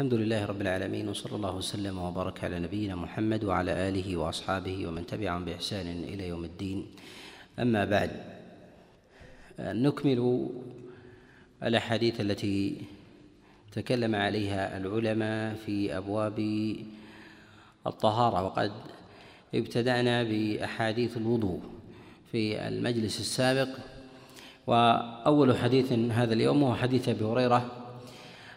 الحمد لله رب العالمين وصلى الله وسلم وبارك على نبينا محمد وعلى آله وأصحابه ومن تبعهم بإحسان إلى يوم الدين. أما بعد نكمل الأحاديث التي تكلم عليها العلماء في أبواب الطهارة وقد ابتدأنا بأحاديث الوضوء في المجلس السابق. وأول حديث هذا اليوم هو حديث أبي هريرة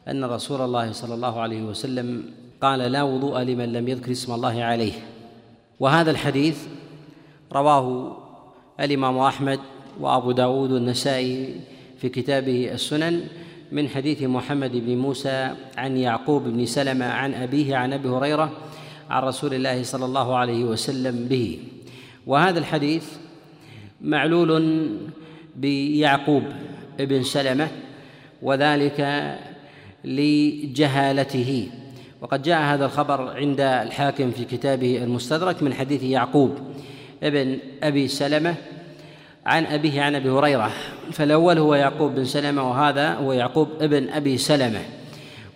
أن رسول الله صلى الله عليه وسلم قال لا وضوء لمن لم يذكر اسم الله عليه. وهذا الحديث رواه الإمام أحمد وأبو داود والنسائي في كتابه السنن من حديث محمد بن موسى عن يعقوب بن سلمة عن أبيه عن أبي هريرة عن رسول الله صلى الله عليه وسلم به. وهذا الحديث معلول بيعقوب بن سلمة وذلك لجهالته. وقد جاء هذا الخبر عند الحاكم في كتابه المستدرك من حديث يعقوب ابن أبي سلمة عن أبيه عن أبي هريرة. فالأول هو يعقوب بن سلمة وهذا هو يعقوب ابن أبي سلمة.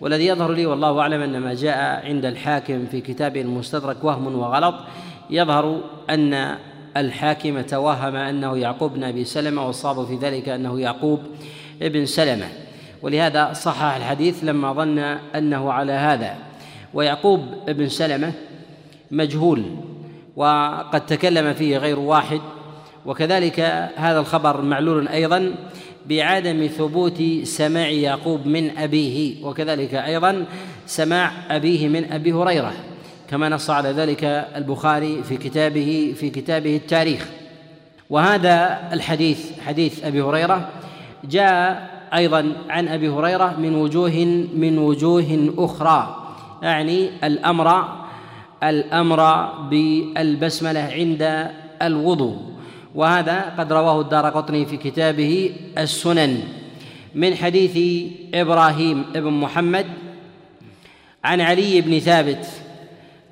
والذي يظهر لي والله أعلم أن ما جاء عند الحاكم في كتابه المستدرك وهم وغلط يظهر أن الحاكم توهم أنه يعقوب بن أبي سلمة والصواب في ذلك أنه يعقوب ابن سلمة. ولهذا صحح الحديث لما ظن أنه على هذا. ويعقوب بن سلمة مجهول وقد تكلم فيه غير واحد. وكذلك هذا الخبر معلول أيضا بعدم ثبوت سماع يعقوب من أبيه. وكذلك أيضا سماع أبيه من أبي هريرة كما نص على ذلك البخاري في كتابه في كتابه التاريخ. وهذا الحديث حديث أبي هريرة جاء أيضا عن أبي هريرة من وجوه من وجوه أخرى. يعني الأمر الأمر بالبسملة عند الوضوء. وهذا قد رواه الدار قطني في كتابه السنن. من حديث إبراهيم بن محمد عن علي بن ثابت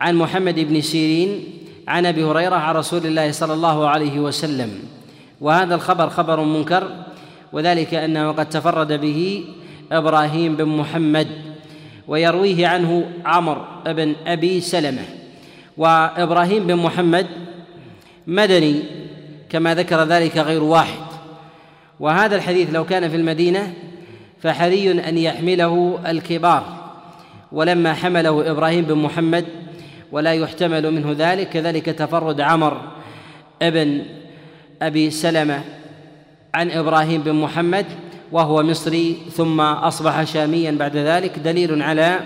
عن محمد بن سيرين عن أبي هريرة عن رسول الله صلى الله عليه وسلم. وهذا الخبر خبر منكر وذلك أنه قد تفرد به إبراهيم بن محمد ويرويه عنه عمر بن أبي سلمة. وإبراهيم بن محمد مدني كما ذكر ذلك غير واحد. وهذا الحديث لو كان في المدينة فحري أن يحمله الكبار. ولما حمله إبراهيم بن محمد ولا يحتمل منه ذلك كذلك تفرد عمر ابن أبي سلمة عن إبراهيم بن محمد وهو مصري ثم أصبح شاميا بعد ذلك. دليل على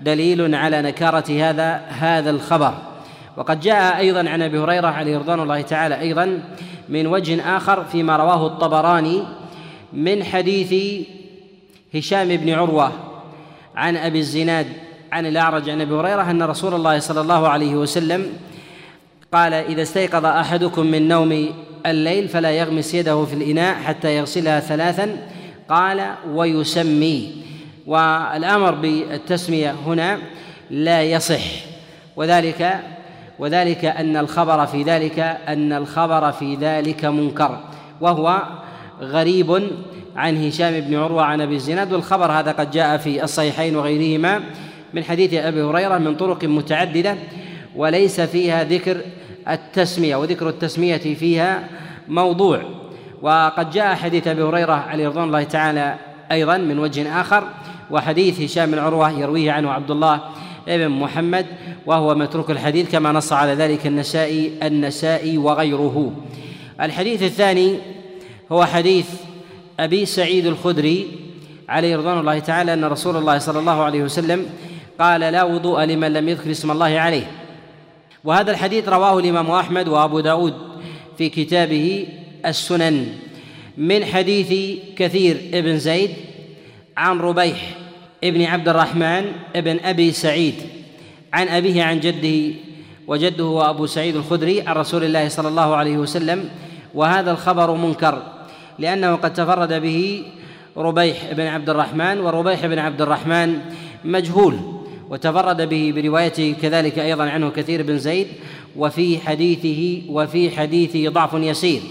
دليل على نكارة هذا هذا الخبر. وقد جاء أيضا عن أبي هريرة عليه رضوان الله تعالى أيضا من وجه آخر فيما رواه الطبراني من حديث هشام بن عروة عن أبي الزناد عن الأعرج عن أبي هريرة أن رسول الله صلى الله عليه وسلم قال إذا استيقظ أحدكم من نوم الليل فلا يغمس يده في الإناء حتى يغسلها ثلاثا. قال ويسمي. والأمر بالتسمية هنا لا يصح. وذلك وذلك أن الخبر في ذلك أن الخبر في ذلك منكر. وهو غريب عن هشام بن عروة عن أبي الزناد. والخبر هذا قد جاء في الصحيحين وغيرهما من حديث أبي هريرة من طرق متعددة وليس فيها ذكر التسمية وذكر التسمية فيها موضوع. وقد جاء حديث أبي هريرة عليه رضوان الله تعالى أيضا من وجه آخر وحديث هشام بن عروة يرويه عنه عبد الله بن محمد وهو متروك الحديث كما نص على ذلك النسائي النسائي وغيره. الحديث الثاني هو حديث أبي سعيد الخدري عليه رضوان الله تعالى أن رسول الله صلى الله عليه وسلم قال لا وضوء لمن لم يذكر اسم الله عليه وهذا الحديث رواه الإمام أحمد وأبو داود في كتابه السنن من حديث كثير ابن زيد عن ربيح ابن عبد الرحمن ابن أبي سعيد عن أبيه عن جده وجده هو أبو سعيد الخدري عن رسول الله صلى الله عليه وسلم وهذا الخبر منكر لأنه قد تفرد به ربيح بن عبد الرحمن وربيح بن عبد الرحمن مجهول وتفرد به بروايته كذلك أيضا عنه كثير بن زيد وفي حديثه وفي حديثه ضعف يسير.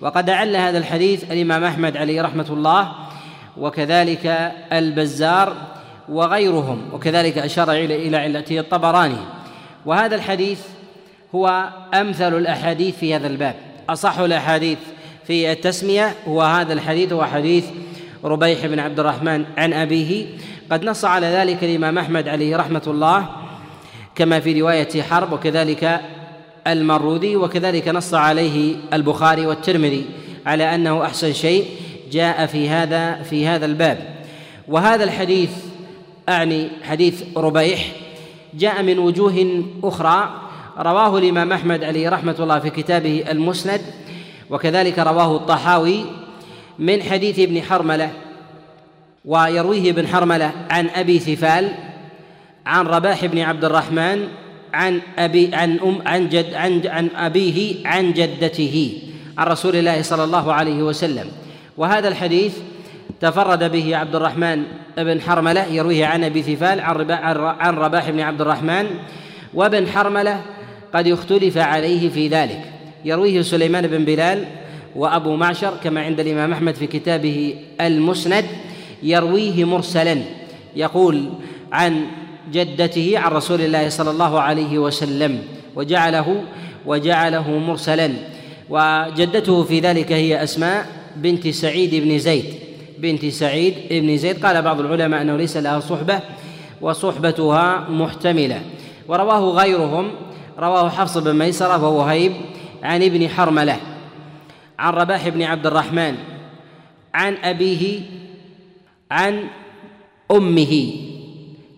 وقد أعل هذا الحديث الإمام أحمد عليه رحمة الله وكذلك البزار وغيرهم وكذلك أشار إلى علته الطبراني. وهذا الحديث هو أمثل الأحاديث في هذا الباب. أصح الأحاديث في التسمية هو هذا الحديث هو حديث ربيح بن عبد الرحمن عن أبيه قد نص على ذلك الإمام أحمد عليه رحمة الله كما في رواية حرب وكذلك المرودي وكذلك نص عليه البخاري والترمذي على أنه أحسن شيء جاء في هذا في هذا الباب. وهذا الحديث أعني حديث ربيح جاء من وجوه أخرى رواه الإمام أحمد عليه رحمة الله في كتابه المسند وكذلك رواه الطحاوي من حديث ابن حرملة. ويرويه ابن حرملة عن أبي ثفال عن رباح بن عبد الرحمن عن أبي عن أم عن جد عن عن أبيه عن جدته عن رسول الله صلى الله عليه وسلم. وهذا الحديث تفرد به عبد الرحمن بن حرملة يرويه عن أبي ثفال عن رباح بن عبد الرحمن. وابن حرملة قد اختلف عليه في ذلك. يرويه سليمان بن بلال وأبو معشر كما عند الإمام أحمد في كتابه المسند. يرويه مرسلا يقول عن جدته عن رسول الله صلى الله عليه وسلم وجعله وجعله مرسلا. وجدته في ذلك هي أسماء بنت سعيد بن زيد. بنت سعيد بن زيد قال بعض العلماء أنه ليس لها صحبة وصحبتها محتملة. ورواه غيرهم رواه حفص بن ميسرة ووهيب عن ابن حرملة. عن رباح بن عبد الرحمن عن أبيه عن أمه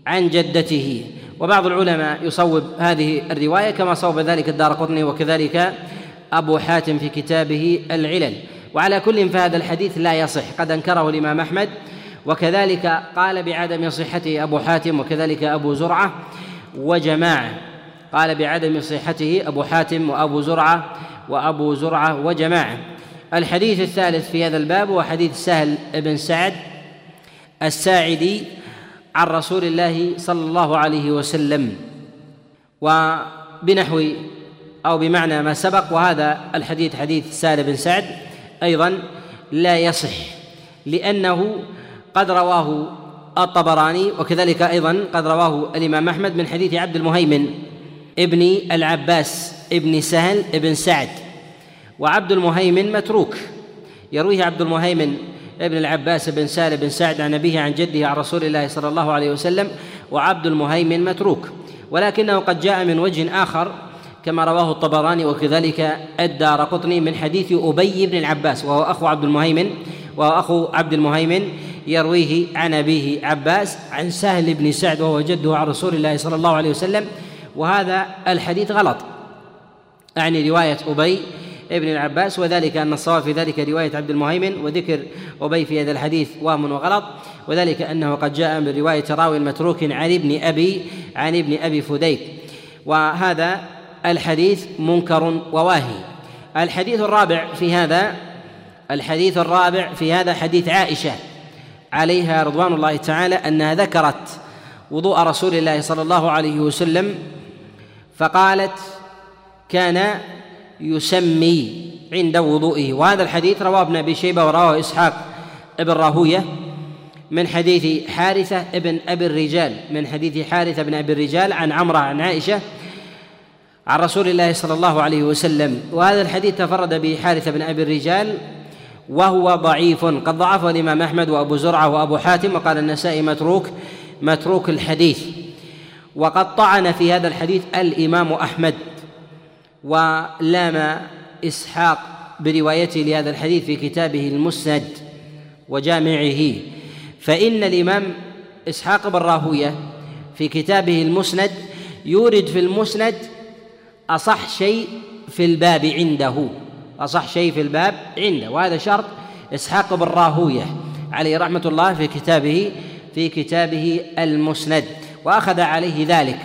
عن جدته. وبعض العلماء يصوب هذه الرواية كما صوب ذلك الدار قطني وكذلك أبو حاتم في كتابه العلل. وعلى كل فهذا الحديث لا يصح. قد أنكره الإمام أحمد. وكذلك قال بعدم صحته أبو حاتم وكذلك أبو زرعة وجماعة. قال بعدم صحته أبو حاتم وأبو زرعة وأبو زرعة وجماعة. الحديث الثالث في هذا الباب هو حديث سهل بن سعد الساعدي عن رسول الله صلى الله عليه وسلم وبنحو أو بمعنى ما سبق وهذا الحديث حديث سهل بن سعد أيضا لا يصح لأنه قد رواه الطبراني وكذلك أيضا قد رواه الإمام أحمد من حديث عبد المهيمن ابن العباس ابن سهل ابن سعد وعبد المهيمن متروك يرويه عبد المهيمن ابن العباس بن سهل بن سعد عن أبيه عن جده عن رسول الله صلى الله عليه وسلم وعبد المهيمن متروك. ولكنه قد جاء من وجه آخر كما رواه الطبراني وكذلك الدار قطني من حديث أبي بن العباس وهو أخو عبد المهيمن وهو أخو عبد المهيمن يرويه عن أبيه عباس عن سهل بن سعد وهو جده عن رسول الله صلى الله عليه وسلم. وهذا الحديث غلط. أعني رواية أبي ابن العباس وذلك أن الصواب في ذلك رواية عبد المهيمن وذكر أبي في هذا الحديث وهم وغلط وذلك أنه قد جاء من رواية راوي متروك عن ابن أبي عن ابن أبي فديك. وهذا الحديث منكر وواهي. الحديث الرابع في هذا الحديث الرابع في هذا حديث عائشة عليها رضوان الله تعالى أنها ذكرت وضوء رسول الله صلى الله عليه وسلم فقالت كان يسمي عند وضوئه. وهذا الحديث رواه ابن أبي شيبة ورواه إسحاق ابن راهوية من حديث حارثة ابن أبي الرجال من حديث حارثة بن أبي الرجال عن عمرة عن عائشة عن رسول الله صلى الله عليه وسلم. وهذا الحديث تفرد به حارثه بن أبي الرجال وهو ضعيف. قد ضعفه الإمام أحمد وأبو زرعة وأبو حاتم وقال النسائي متروك متروك الحديث. وقد طعن في هذا الحديث الإمام أحمد. ولام إسحاق بروايته لهذا الحديث في كتابه المسند وجامعه. فإن الإمام إسحاق بن راهوية في كتابه المسند يورد في المسند أصح شيء في الباب عنده أصح شيء في الباب عنده وهذا شرط إسحاق بن راهوية عليه رحمة الله في كتابه في كتابه المسند وأخذ عليه ذلك.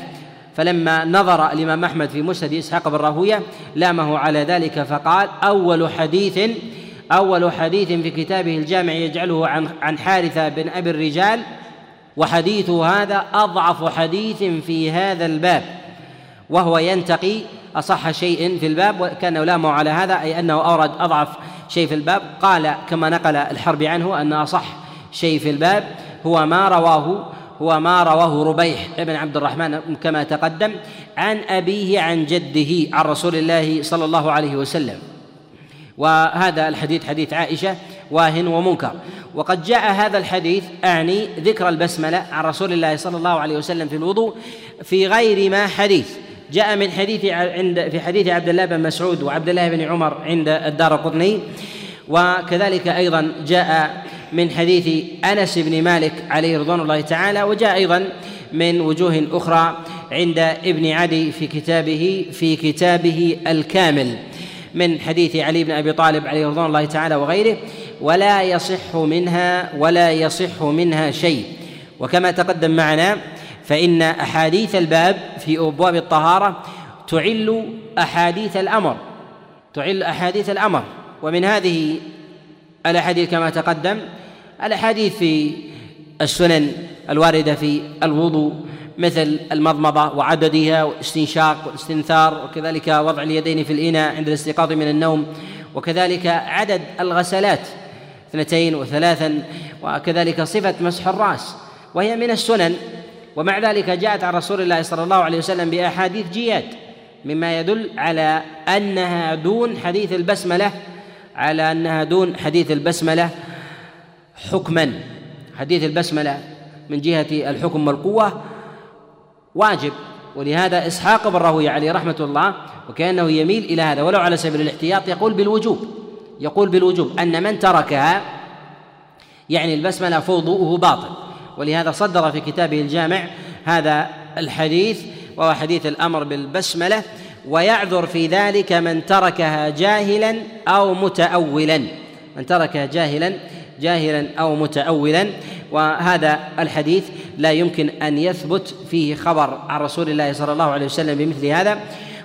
فلما نظر الإمام أحمد في مسند إسحاق بن راهوية لامه على ذلك فقال أول حديث أول حديث في كتابه الجامع يجعله عن عن حارثة بن أبي الرجال وحديثه هذا أضعف حديث في هذا الباب وهو ينتقي أصح شيء في الباب وكان لامه على هذا أي أنه أورد أضعف شيء في الباب. قال كما نقل الحرب عنه أن أصح شيء في الباب هو ما رواه هو ما رواه ربيح بن عبد الرحمن كما تقدم عن أبيه عن جده عن رسول الله صلى الله عليه وسلم. وهذا الحديث حديث عائشة واهن ومنكر. وقد جاء هذا الحديث أعني ذكر البسملة عن رسول الله صلى الله عليه وسلم في الوضوء في غير ما حديث. جاء من حديث عند في حديث عبد الله بن مسعود وعبد الله بن عمر عند الدار قطني. وكذلك أيضا جاء من حديث أنس بن مالك عليه رضوان الله تعالى وجاء أيضا من وجوه أخرى عند ابن عدي في كتابه في كتابه الكامل من حديث علي بن أبي طالب عليه رضوان الله تعالى وغيره ولا يصح منها ولا يصح منها شيء. وكما تقدم معنا فإن أحاديث الباب في أبواب الطهارة تعل أحاديث الأمر تعل أحاديث الأمر. ومن هذه الأحاديث كما تقدم الأحاديث في السنن الواردة في الوضوء مثل المضمضة وعددها والاستنشاق والاستنثار وكذلك وضع اليدين في الإناء عند الاستيقاظ من النوم وكذلك عدد الغسلات اثنتين وثلاثا وكذلك صفة مسح الرأس وهي من السنن. ومع ذلك جاءت عن رسول الله صلى الله عليه وسلم بأحاديث جياد مما يدل على أنها دون حديث البسملة على أنها دون حديث البسملة حكما. حديث البسملة من جهة الحكم والقوة واجب. ولهذا إسحاق بن راهويه عليه رحمة الله وكأنه يميل إلى هذا ولو على سبيل الاحتياط يقول بالوجوب. يقول بالوجوب أن من تركها يعني البسملة فوضوءه باطل. ولهذا صدر في كتابه الجامع هذا الحديث وهو حديث الأمر بالبسملة. ويعذر في ذلك من تركها جاهلا أو متأولا. من تركها جاهلا جاهلا أو متأولا. وهذا الحديث لا يمكن أن يثبت فيه خبر عن رسول الله صلى الله عليه وسلم بمثل هذا.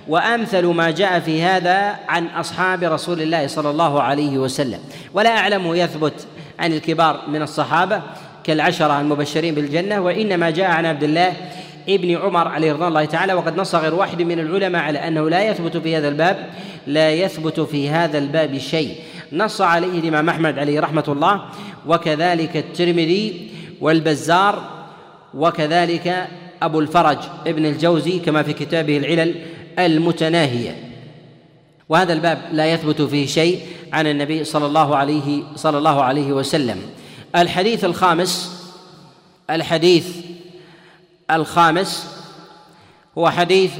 وأمثل ما جاء في هذا عن أصحاب رسول الله صلى الله عليه وسلم. ولا اعلمه يثبت عن الكبار من الصحابة كالعشرة المبشرين بالجنة وإنما جاء عن عبد الله ابن عمر عليه رضوان الله تعالى وقد نص غير واحد من العلماء على أنه لا يثبت في هذا الباب لا يثبت في هذا الباب شيء. نص عليه الإمام أحمد عليه رحمة الله وكذلك الترمذي والبزار وكذلك أبو الفرج ابن الجوزي كما في كتابه العلل المتناهيه وهذا الباب لا يثبت فيه شيء عن النبي صلى الله عليه صلى الله عليه وسلم. الحديث الخامس الحديث الخامس هو حديث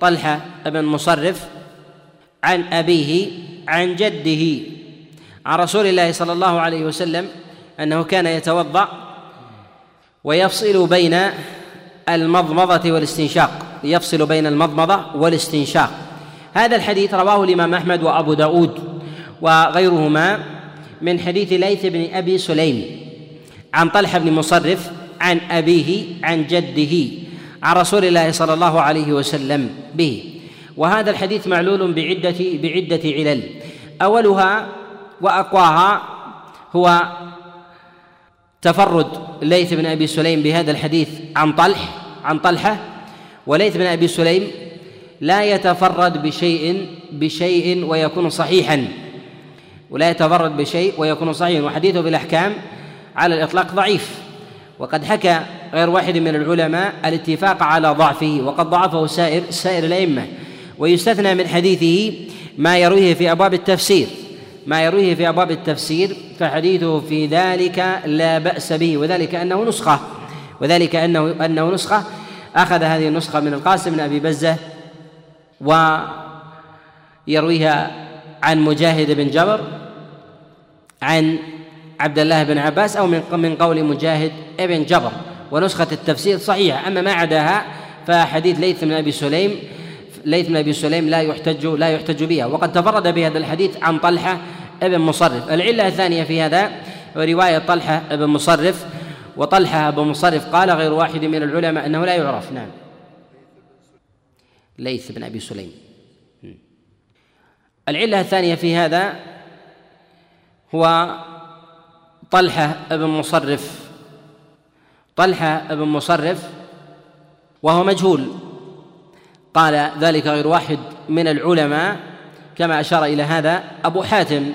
طلحة بن مصرف عن أبيه عن جده عن رسول الله صلى الله عليه وسلم أنه كان يتوضأ ويفصل بين المضمضة والاستنشاق يفصل بين المضمضة والاستنشاق. هذا الحديث رواه الإمام أحمد وأبو داود وغيرهما من حديث ليث بن أبي سليم عن طلحة بن مصرف عن أبيه عن جده عن رسول الله صلى الله عليه وسلم به. وهذا الحديث معلول بعدة بعدة علل. أولها وأقواها هو تفرد ليث بن أبي سليم بهذا الحديث عن طلح عن طلحة. وليث بن أبي سليم لا يتفرد بشيء بشيء ويكون صحيحا. ولا يتفرد بشيء ويكون صحيحا. وحديثه في الأحكام على الإطلاق ضعيف. وقد حكى غير واحد من العلماء الاتفاق على ضعفه وقد ضعفه سائر سائر الأئمة. ويستثنى من حديثه ما يرويه في أبواب التفسير. ما يرويه في أبواب التفسير فحديثه في ذلك لا بأس به وذلك أنه نسخة. وذلك انه أنه نسخة. أخذ هذه النسخة من القاسم بن أبي بزة ويرويها عن مجاهد بن جبر عن عبد الله بن عباس أو من من قول مجاهد بن جبر ونسخة التفسير صحيحة. أما ما عداها فحديث ليث بن أبي سليم ليث بن أبي سليم لا يحتج لا يحتج بها. وقد تفرد بهذا الحديث عن طلحة ابن مصرف. العلة الثانية في هذا رواية طلحة ابن مصرف. وطلحة أبو مصرف قال غير واحد من العلماء أنه لا يعرف. نعم. ليث بن أبي سليم. العلة الثانية في هذا هو طلحة بن مصرف. طلحة بن مصرف وهو مجهول. قال ذلك غير واحد من العلماء كما أشار إلى هذا أبو حاتم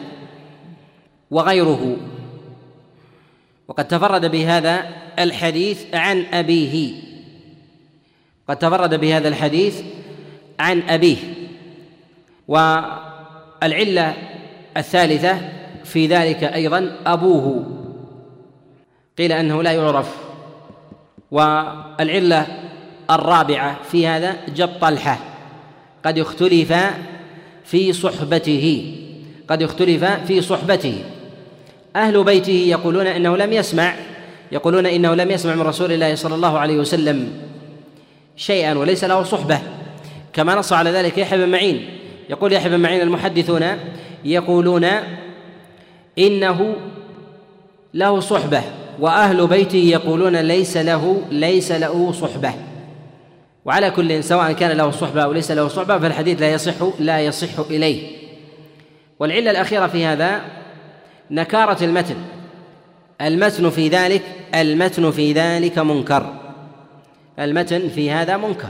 وغيره. وقد تفرد بهذا الحديث عن أبيه. قد تفرد بهذا الحديث عن أبيه. والعلة الثالثة في ذلك أيضا أبوه. قيل أنه لا يعرف. والعلة الرابعة في هذا جب طلحة. قد اختلف في صحبته. قد اختلف في صحبته. أهل بيته يقولون إنه لم يسمع. يقولون إنه لم يسمع من رسول الله صلى الله عليه وسلم شيئا وليس له صحبة. كما نص على ذلك يحيى بن معين. يقول يحيى بن معين المحدثون يقولون إنه له صحبة وأهل بيته يقولون ليس له ليس له صحبة. وعلى كل سواء كان له صحبة أو ليس له صحبة فالحديث لا يصح لا يصح إليه. والعلة الأخيرة في هذا نكارة المتن. المتن في ذلك المتن في ذلك منكر. المتن في هذا منكر.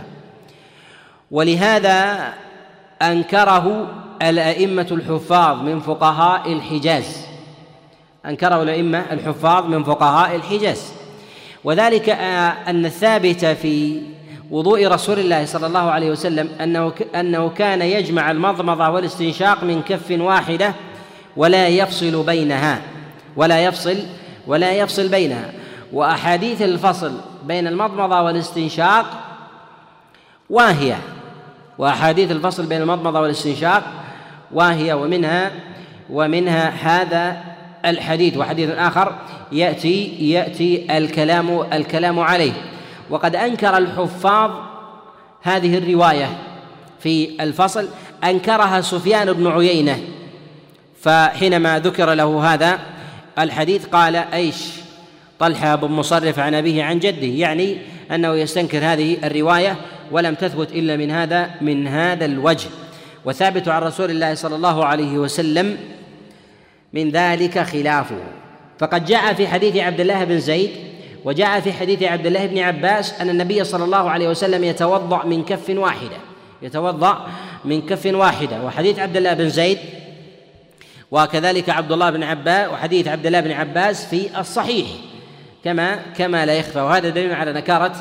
ولهذا أنكره الأئمة الحفاظ من فقهاء الحجاز. أنكره الأئمة الحفاظ من فقهاء الحجاز. وذلك أن الثابت في وضوء رسول الله صلى الله عليه وسلم أنه أنه كان يجمع المضمضة والاستنشاق من كف واحدة ولا يفصل بينها ولا يفصل ولا يفصل بينها. وأحاديث الفصل بين المضمضة والاستنشاق واهية. وأحاديث الفصل بين المضمضة والاستنشاق واهية ومنها ومنها هذا الحديث وحديث آخر يأتي يأتي الكلام الكلام عليه. وقد أنكر الحفاظ هذه الرواية في الفصل. أنكرها سفيان بن عيينة فحينما ذكر له هذا الحديث قال أيش؟ طلحة بن مصرف عن أبيه عن جده يعني أنه يستنكر هذه الرواية ولم تثبت إلا من هذا من هذا الوجه. وثابت عن رسول الله صلى الله عليه وسلم من ذلك خلافه. فقد جاء في حديث عبد الله بن زيد وجاء في حديث عبد الله بن عباس أن النبي صلى الله عليه وسلم يتوضأ من كف واحدة. يتوضأ من كف واحدة. وحديث عبد الله بن زيد وكذلك عبد الله بن عباس وحديث عبد الله بن عباس في الصحيح. كما كما لا يخفى. وهذا دليل على نكارة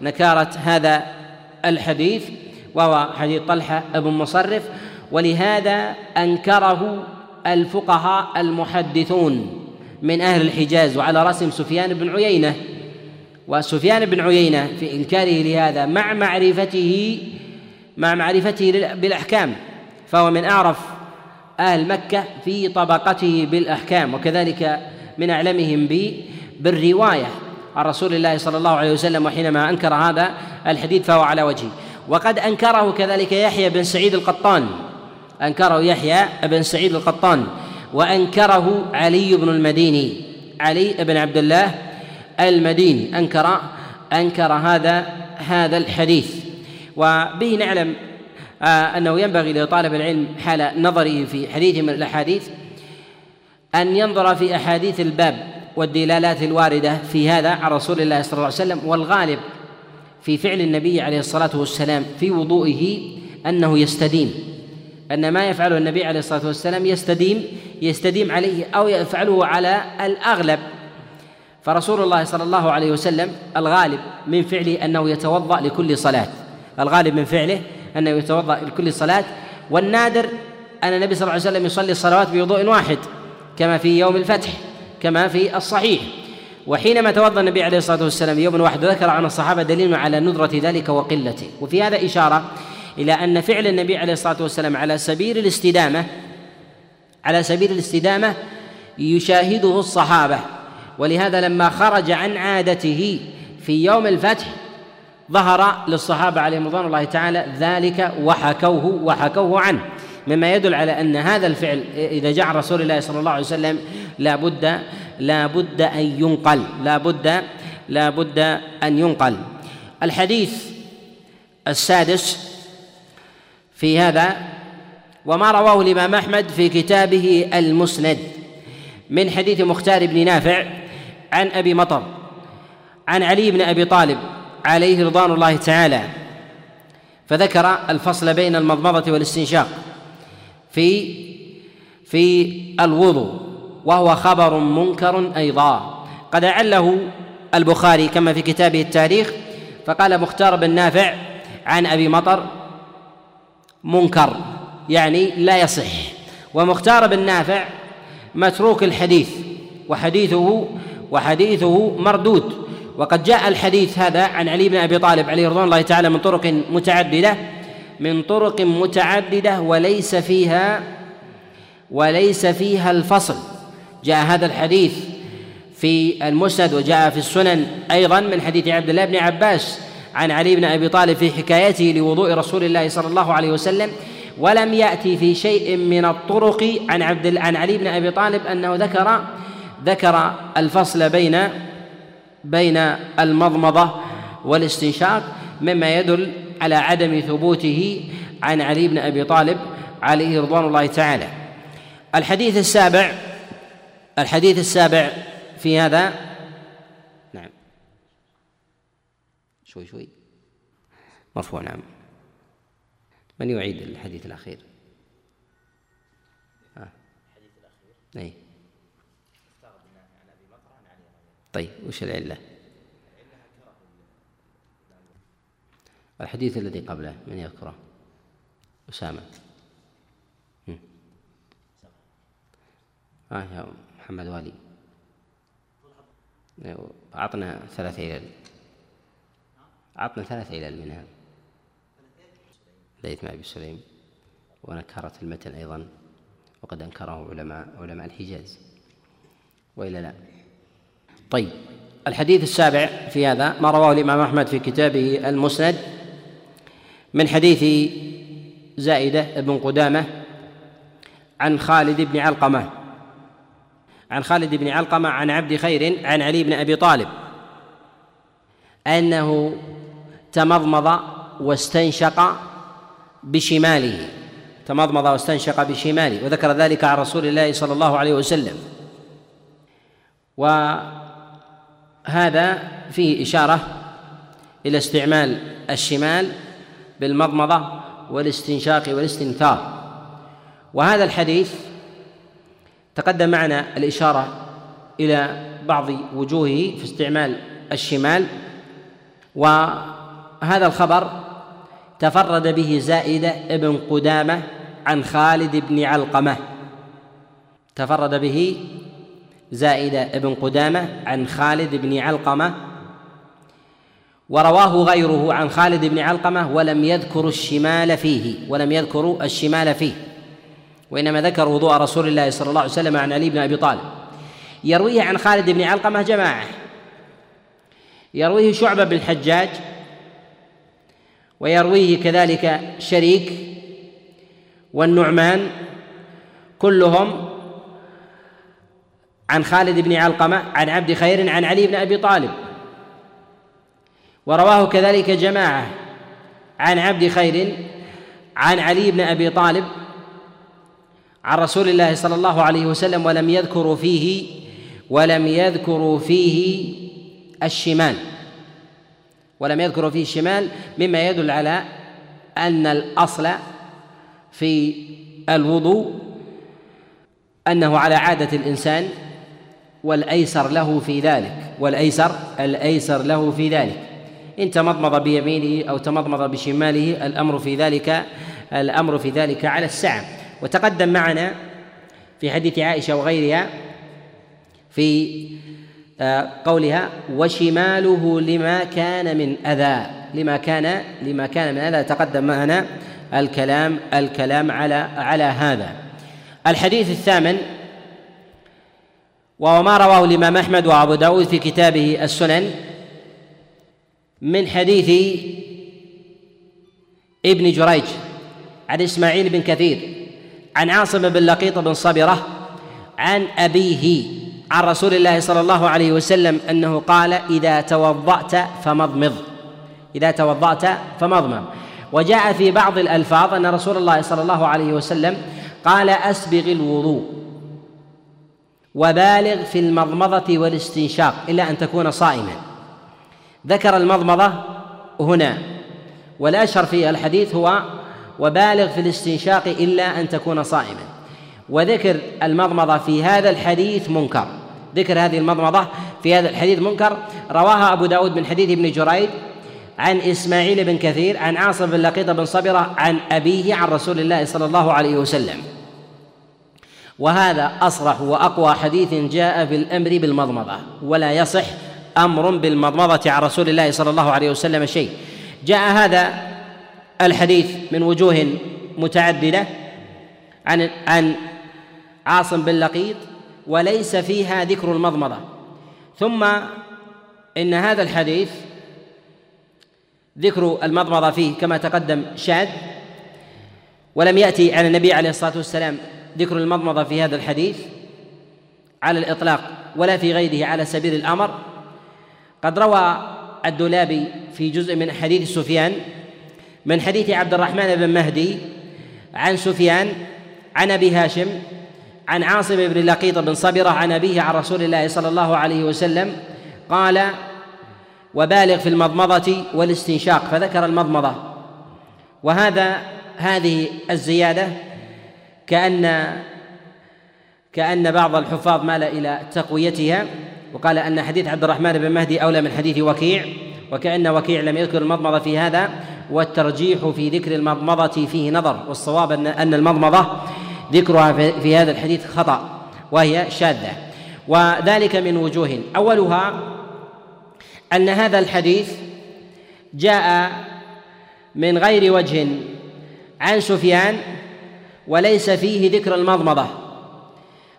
نكارة هذا الحديث وهو حديث طلحة بن مصرف ولهذا أنكره الفقهاء المحدثون من أهل الحجاز وعلى رأسهم سفيان بن عيينة. وسفيان بن عيينة في إنكاره لهذا مع معرفته مع معرفته بالأحكام. فهو من أعرف أهل مكة في طبقته بالأحكام وكذلك من أعلمهم بالرواية عن رسول الله صلى الله عليه وسلم وحينما أنكر هذا الحديث فهو على وجهه. وقد أنكره كذلك يحيى بن سعيد القطان. أنكره يحيى بن سعيد القطان وأنكره علي بن المديني. علي بن عبد الله المديني. أنكر أنكر هذا هذا الحديث. وبه نعلم آه، أنه ينبغي لطالب العلم حال نظره في حديث من الأحاديث أن ينظر في أحاديث الباب والدلالات الواردة في هذا عن رسول الله صلى الله عليه وسلم والغالب في فعل النبي عليه الصلاة والسلام في وضوئه أنه يستديم أن ما يفعله النبي عليه الصلاة والسلام يستديم يستديم عليه أو يفعله على الأغلب. فرسول الله صلى الله عليه وسلم الغالب من فعله أنه يتوضأ لكل صلاة. الغالب من فعله أنه يتوضأ لكل صلاة. والنادر أن النبي صلى الله عليه وسلم يصلي الصلوات بوضوء واحد كما في يوم الفتح كما في الصحيح. وحينما توضأ النبي عليه الصلاة والسلام يوم واحد ذكر عن الصحابة دليل على ندرة ذلك وقلته. وفي هذا إشارة إلى أن فعل النبي عليه الصلاة والسلام على سبيل الاستدامة على سبيل الاستدامة يشاهده الصحابة. ولهذا لما خرج عن عادته في يوم الفتح ظهر للصحابة عليهم رضوان الله تعالى ذلك وحكوه وحكوه عنه. مما يدل على أن هذا الفعل إذا جاء رسول الله صلى الله عليه وسلم لا بد لا بد أن ينقل لا بد لا بد أن ينقل. الحديث السادس في هذا وما رواه الإمام أحمد في كتابه المسند من حديث مختار بن نافع عن أبي مطر عن علي بن أبي طالب عليه رضوان الله تعالى فذكر الفصل بين المضمضة والاستنشاق في في الوضوء وهو خبر منكر أيضا. قد أعله البخاري كما في كتابه التاريخ فقال مختار بن نافع عن أبي مطر منكر يعني لا يصح. ومختار بن نافع متروك الحديث وحديثه وحديثه مردود. وقد جاء الحديث هذا عن علي بن أبي طالب عليه رضوان الله تعالى من طرق متعددة من طرق متعددة وليس فيها وليس فيها الفصل. جاء هذا الحديث في المسند وجاء في السنن أيضا من حديث عبد الله بن عباس عن علي بن أبي طالب في حكايته لوضوء رسول الله صلى الله عليه وسلم ولم يأتي في شيء من الطرق عن عبد عن علي بن أبي طالب أنه ذكر ذكر الفصل بين بين المضمضة والاستنشاق مما يدل على عدم ثبوته عن علي بن أبي طالب عليه رضوان الله تعالى. الحديث السابع الحديث السابع في هذا نعم شوي شوي. مرفوع نعم. من يعيد الحديث الأخير؟ آه. الحديث الأخير؟ أي. طيب وش العلة؟ الحديث الذي قبله من يذكره؟ أسامة. آه يا محمد والي. أعطنا ثلاث علل. أعطنا ثلاث علل منها. ليث أبي سليم ونكرت المتن أيضا وقد أنكره علماء علماء الحجاز. وإلا لا. طيب الحديث السابع في هذا ما رواه الإمام أحمد في كتابه المسند من حديث زائدة بن قدامة عن خالد بن علقمة. عن خالد بن علقمة عن عبد خير عن علي بن أبي طالب أنه تمضمض واستنشق بشماله. تمضمض واستنشق بشماله. وذكر ذلك عن رسول الله صلى الله عليه وسلم. وهذا فيه إشارة إلى استعمال الشمال بالمضمضة والاستنشاق والاستنثار. وهذا الحديث تقدم معنا الإشارة إلى بعض وجوهه في استعمال الشمال وهذا الخبر تفرد به زائدة ابن قدامة عن خالد بن علقمة. تفرد به زائدة ابن قدامة عن خالد بن علقمة. ورواه غيره عن خالد بن علقمة ولم يذكر الشمال فيه ولم يذكروا الشمال فيه. وإنما ذكر وضوء رسول الله صلى الله عليه وسلم عن علي بن أبي طالب. يرويه عن خالد بن علقمة جماعة. يرويه شعبة بن الحجاج ويرويه كذلك شريك والنعمان كلهم عن خالد بن علقمة عن عبد خير عن علي بن أبي طالب. ورواه كذلك جماعة عن عبد خير عن علي بن أبي طالب عن رسول الله صلى الله عليه وسلم ولم يذكروا فيه ولم يذكروا فيه الشمال. ولم يذكروا فيه الشمال مما يدل على أن الأصل في الوضوء أنه على عادة الإنسان والأيسر له في ذلك والأيسر الأيسر له في ذلك. إن تمضمض بيمينه أو تمضمض بشماله الأمر في ذلك الأمر في ذلك على السعة وتقدم معنا في حديث عائشة وغيرها في قولها وشماله لما كان من أذى لما كان لما كان من أذى. تقدم معنا الكلام الكلام على على هذا. الحديث الثامن وهو ما رواه الإمام أحمد وأبو داود في كتابه السنن من حديث ابن جريج عن إسماعيل بن كثير عن عاصم بن لقيط بن صبرة عن أبيه عن رسول الله صلى الله عليه وسلم أنه قال إذا توضأت فمضمض. إذا توضأت فمضمض. وجاء في بعض الألفاظ أن رسول الله صلى الله عليه وسلم قال أسبغ الوضوء وبالغ في المضمضة والاستنشاق إلا أن تكون صائما. ذكر المضمضة هنا. والأشهر في الحديث هو وبالغ في الاستنشاق إلا أن تكون صائما. وذكر المضمضة في هذا الحديث منكر. ذكر هذه المضمضة في هذا الحديث منكر. رواها أبو داود من حديث ابن جريج عن إسماعيل بن كثير عن عاصم بن لقيط بن صبرة عن أبيه عن رسول الله صلى الله عليه وسلم. وهذا أصرح وأقوى حديث جاء في الأمر بالمضمضة ولا يصح أمر بالمضمضة عن رسول الله صلى الله عليه وسلم شيء. جاء هذا الحديث من وجوه متعددة عن عن عاصم بن لقيط وليس فيها ذكر المضمضة. ثم إن هذا الحديث ذكر المضمضة فيه كما تقدم شاذ ولم يأتي عن النبي عليه الصلاة والسلام ذكر المضمضة في هذا الحديث على الإطلاق ولا في غيره على سبيل الأمر. قد روى الدولابي في جزء من حديث سفيان من حديث عبد الرحمن بن مهدي عن سفيان عن أبي هاشم عن عاصم بن لقيط بن صبرة عن أبيه عن رسول الله صلى الله عليه وسلم قال وبالغ في المضمضة والاستنشاق فذكر المضمضة. وهذا هذه الزيادة كأن كأن بعض الحفاظ مال إلى تقويتها وقال أن حديث عبد الرحمن بن مهدي أولى من حديث وكيع وكأن وكيع لم يذكر المضمضة في هذا والترجيح في ذكر المضمضة فيه نظر والصواب أن المضمضة ذكرها في هذا الحديث خطأ وهي شاذة. وذلك من وجوه. أولها أن هذا الحديث جاء من غير وجه عن سفيان وليس فيه ذكر المضمضة.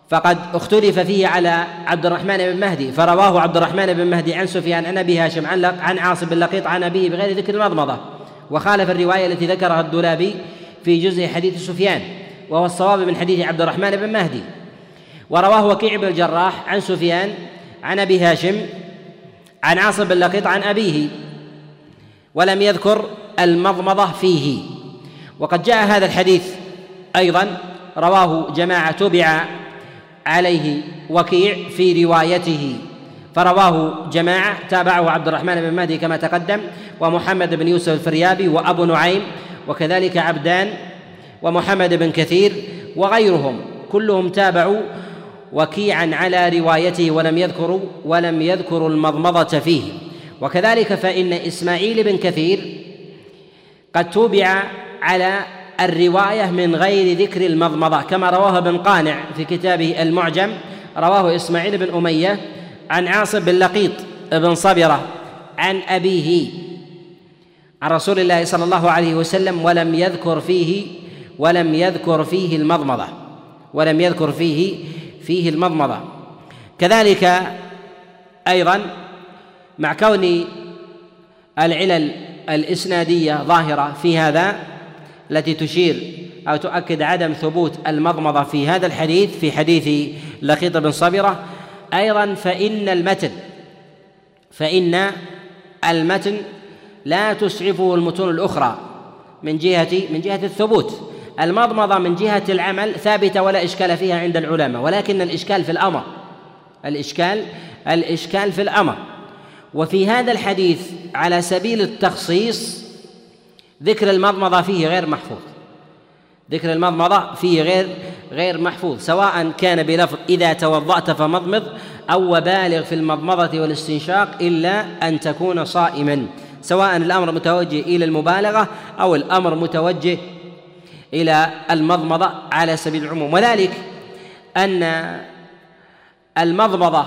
فقد اختلف فيه على عبد الرحمن بن مهدي فرواه عبد الرحمن بن مهدي عن سفيان عن أبي هاشم عن عن عاصم بن لقيط عن أبيه بغير ذكر المضمضة. وخالف الرواية التي ذكرها الدولابي في جزء حديث سفيان. وهو الصواب من حديث عبد الرحمن بن مهدي. ورواه وكيع بن الجراح عن سفيان عن أبي هاشم عن عاصم بن لقيط عن أبيه ولم يذكر المضمضة فيه. وقد جاء هذا الحديث أيضا رواه جماعة تبع عليه وكيع في روايته. فرواه جماعة تابعه عبد الرحمن بن مهدي كما تقدم ومحمد بن يوسف الفريابي وأبو نعيم وكذلك عبدان ومحمد بن كثير وغيرهم كلهم تابعوا وكيعا على روايته ولم يذكروا ولم يذكروا المضمضة فيه. وكذلك فإن إسماعيل بن كثير قد توبع على الرواية من غير ذكر المضمضة كما رواه ابن قانع في كتابه المعجم رواه إسماعيل بن أمية عن عاصم بن لقيط بن صبرة عن أبيه عن رسول الله صلى الله عليه وسلم ولم يذكر فيه ولم يذكر فيه المضمضة ولم يذكر فيه فيه المضمضة. كذلك أيضا مع كون العلل الإسنادية ظاهرة في هذا التي تشير أو تؤكد عدم ثبوت المضمضة في هذا الحديث في حديث لقيط بن صبرة أيضا فإن المتن فإن المتن لا تسعفه المتون الأخرى من جهة من جهة الثبوت. المضمضة من جهة العمل ثابتة ولا إشكال فيها عند العلماء ولكن الإشكال في الأمر. الإشكال الإشكال في الأمر. وفي هذا الحديث على سبيل التخصيص ذكر المضمضة فيه غير محفوظ. ذكر المضمضة فيه غير غير محفوظ سواء كان بلفظ إذا توضأت فمضمض أو وبالغ في المضمضة والاستنشاق إلا أن تكون صائما سواء الأمر متوجه إلى المبالغة أو الأمر متوجه إلى المضمضة على سبيل العموم. وذلك أن المضمضة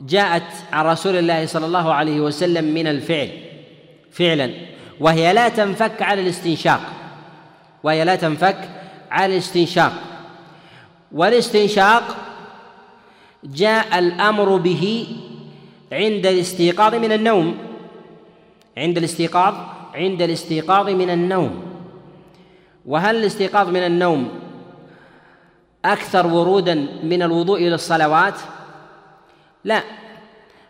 جاءت عن رسول الله صلى الله عليه وسلم من الفعل فعلا وهي لا تنفك على الاستنشاق. وهي لا تنفك على الاستنشاق. والاستنشاق جاء الأمر به عند الاستيقاظ من النوم. عند الاستيقاظ عند الاستيقاظ من النوم. وهل الاستيقاظ من النوم أكثر ورودا من الوضوء للصلوات؟ لا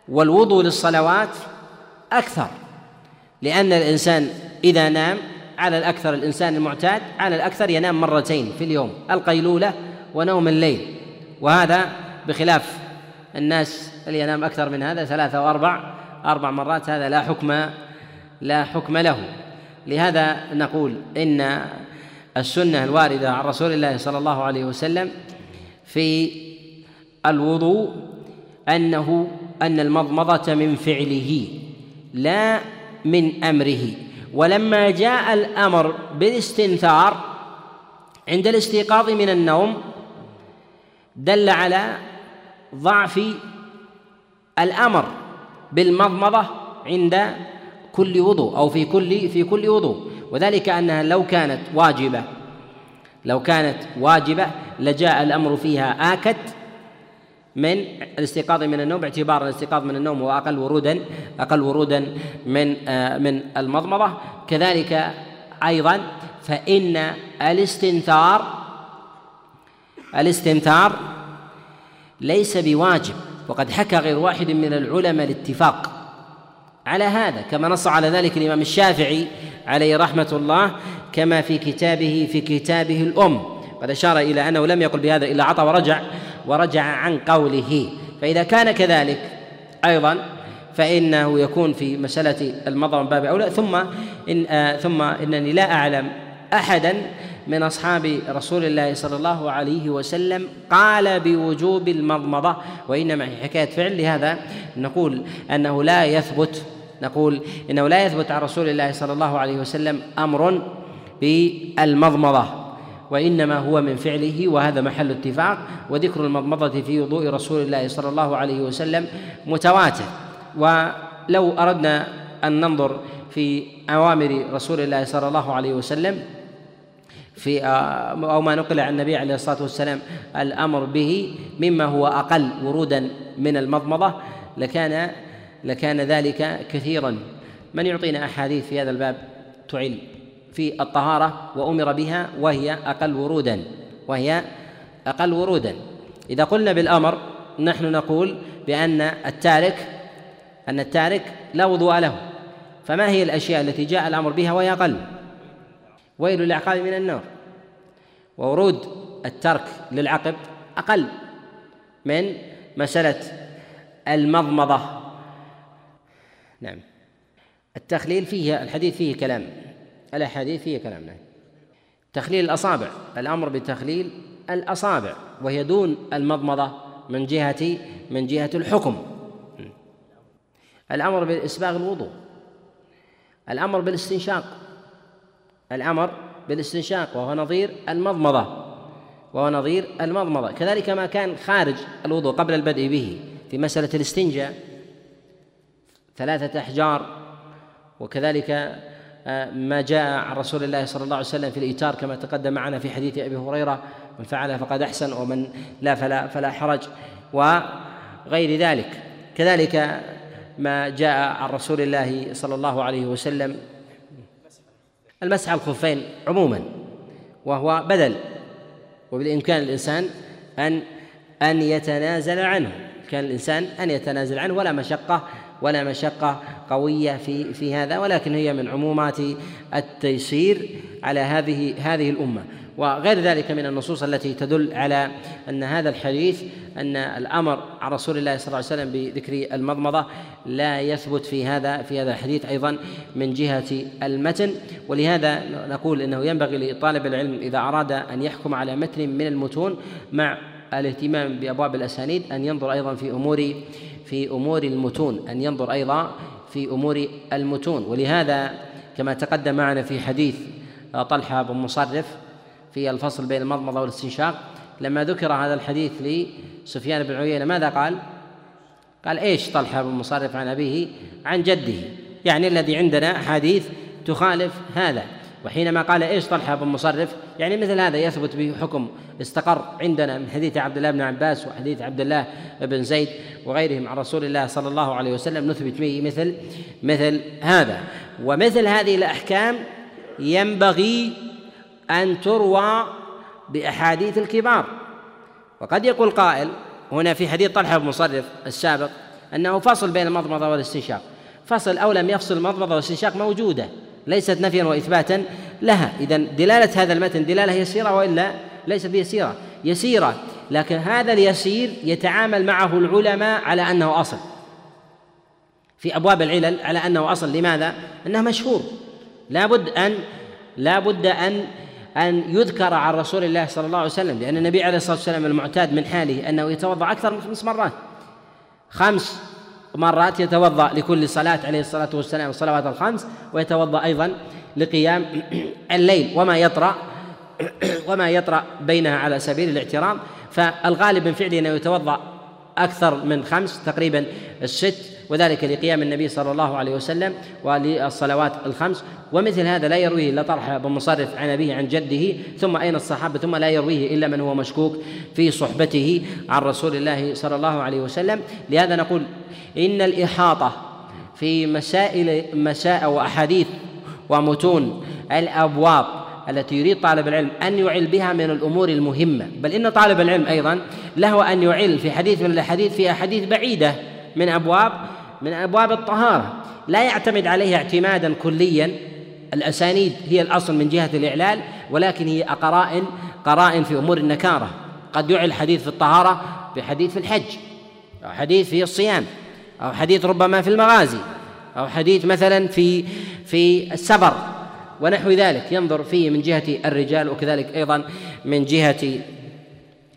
والوضوء للصلوات أكثر لأن الإنسان إذا نام على الأكثر الإنسان المعتاد على الأكثر ينام مرتين في اليوم القيلولة ونوم الليل. وهذا بخلاف الناس اللي ينام أكثر من هذا ثلاثة وأربع أربع مرات هذا لا حكم لا حكم له. لهذا نقول إن السنة الواردة عن رسول الله صلى الله عليه وسلم في الوضوء أنه أن المضمضة من فعله لا من أمره. ولما جاء الأمر بالاستنثار عند الاستيقاظ من النوم دل على ضعف الأمر بالمضمضة عند كل وضوء أو في كل في كل وضوء. وذلك أنها لو كانت واجبة لو كانت واجبة لجاء الأمر فيها آكد من الاستيقاظ من النوم باعتبار الاستيقاظ من النوم هو أقل ورودا أقل ورودا من آه، من المضمضة. كذلك أيضا فإن الاستنثار الاستنثار ليس بواجب وقد حكى غير واحد من العلماء الاتفاق. على هذا كما نص على ذلك الإمام الشافعي عليه رحمة الله كما في كتابه في كتابه الأم. قد أشار إلى أنه لم يقل بهذا إلا عطى ورجع ورجع عن قوله. فإذا كان كذلك أيضا فإنه يكون في مسألة المضر من باب أولى. ثم إن آه ثم إنني لا أعلم أحدا من أصحاب رسول الله صلى الله عليه وسلم قال بوجوب المضمضة وإنما هي حكاية فعل. لهذا نقول أنه لا يثبت نقول إنه لا يثبت عن رسول الله صلى الله عليه وسلم أمر بالمضمضة وإنما هو من فعله وهذا محل اتفاق. وذكر المضمضة في وضوء رسول الله صلى الله عليه وسلم متواتر. ولو أردنا أن ننظر في أوامر رسول الله صلى الله عليه وسلم في آه، أو ما نقل عن النبي عليه الصلاة والسلام الأمر به مما هو أقل ورودا من المضمضة لكان لكان ذلك كثيرا. من يعطينا أحاديث في هذا الباب؟ تعل في الطهارة وأمر بها وهي أقل ورودا وهي أقل ورودا. إذا قلنا بالأمر نحن نقول بأن التارك أن التارك لا وضوء له. فما هي الأشياء التي جاء الأمر بها وهي أقل؟ ويل للعقاب من النار. وورود الترك للعقب أقل من مسألة المضمضة. نعم. التخليل فيه الحديث فيه كلام. الأحاديث فيه كلام نعم. تخليل الأصابع. الأمر بتخليل الأصابع وهي دون المضمضة من جهة من جهة الحكم. الأمر بإسباغ الوضوء. الأمر بالاستنشاق. الأمر بالاستنشاق وهو نظير المضمضة وهو نظير المضمضة. كذلك ما كان خارج الوضوء قبل البدء به في مسألة الاستنجاء ثلاثة أحجار وكذلك آه، ما جاء عن رسول الله صلى الله عليه وسلم في الإيتار كما تقدم معنا في حديث أبي هريرة من فعل فقد أحسن ومن لا فلا فلا حرج وغير ذلك. كذلك ما جاء عن رسول الله صلى الله عليه وسلم المسح على الخفين عموما وهو بدل وبالإمكان الإنسان أن أن يتنازل عنه كان الإنسان أن يتنازل عنه ولا مشقة ولا مشقة قوية في في هذا ولكن هي من عمومات التيسير على هذه هذه الأمة. وغير ذلك من النصوص التي تدل على أن هذا الحديث أن الأمر عن رسول الله صلى الله عليه وسلم بذكر المضمضة لا يثبت في هذا في هذا الحديث أيضا من جهة المتن. ولهذا نقول إنه ينبغي لطالب العلم إذا أراد أن يحكم على متن من المتون مع الاهتمام بأبواب الأسانيد أن ينظر أيضا في أمور في أمور المتون أن ينظر أيضا في أمور المتون. ولهذا كما تقدم معنا في حديث طلحة بن مصرف في الفصل بين المضمضة والاستنشاق لما ذكر هذا الحديث لسفيان بن عيينة ماذا قال؟ قال إيش طلحة بن مصرف عن أبيه؟ عن جده. يعني الذي عندنا أحاديث تخالف هذا. وحينما قال إيش طلحة بن مصرف؟ يعني مثل هذا يثبت به حكم استقر عندنا من حديث عبد الله بن عباس وحديث عبد الله بن زيد وغيرهم عن رسول الله صلى الله عليه وسلم. نثبت به مثل مثل هذا. ومثل هذه الأحكام ينبغي أن تروى بأحاديث الكبار. وقد يقول قائل هنا في حديث طلحة بن مصرف السابق أنه فصل بين المضمضة والاستنشاق. فصل أو لم يفصل المضمضة والاستنشاق موجودة ليست نفيا وإثباتا لها. إذا دلالة هذا المتن دلالة يسيرة وإلا ليست بيسيرة. يسيرة لكن هذا اليسير يتعامل معه العلماء على أنه أصل. في أبواب العلل على أنه أصل. لماذا؟ أنه مشهور. لا بد أن لا بد أن أن يذكر عن رسول الله صلى الله عليه وسلم لأن النبي عليه الصلاة والسلام المعتاد من حاله أنه يتوضأ أكثر من خمس مرات. خمس مرات يتوضأ لكل صلاة عليه الصلاة والسلام الصلوات الخمس ويتوضأ أيضا لقيام الليل وما يطرأ وما يطرأ بينها على سبيل الاعتراض فالغالب من فعله أنه يتوضأ أكثر من خمس تقريبا الست وذلك لقيام النبي صلى الله عليه وسلم وللصلوات الخمس. ومثل هذا لا يرويه إلا طلحه بن مصرف عن أبيه عن جده ثم أين الصحابة؟ ثم لا يرويه إلا من هو مشكوك في صحبته عن رسول الله صلى الله عليه وسلم. لهذا نقول إن الإحاطة في مسائل مساء وأحاديث ومتون الأبواب التي يريد طالب العلم أن يعل بها من الأمور المهمة. بل إن طالب العلم أيضا له أن يعل في حديث من الأحاديث في أحاديث بعيدة من أبواب من أبواب الطهارة. لا يعتمد عليه اعتمادا كليا. الأسانيد هي الأصل من جهة الإعلال ولكن هي قرائن قرائن في أمور النكارة. قد يعل حديث في الطهارة بحديث في الحج أو حديث في الصيام أو حديث ربما في المغازي أو حديث مثلا في في السبر ونحو ذلك. ينظر فيه من جهة الرجال وكذلك أيضا من جهه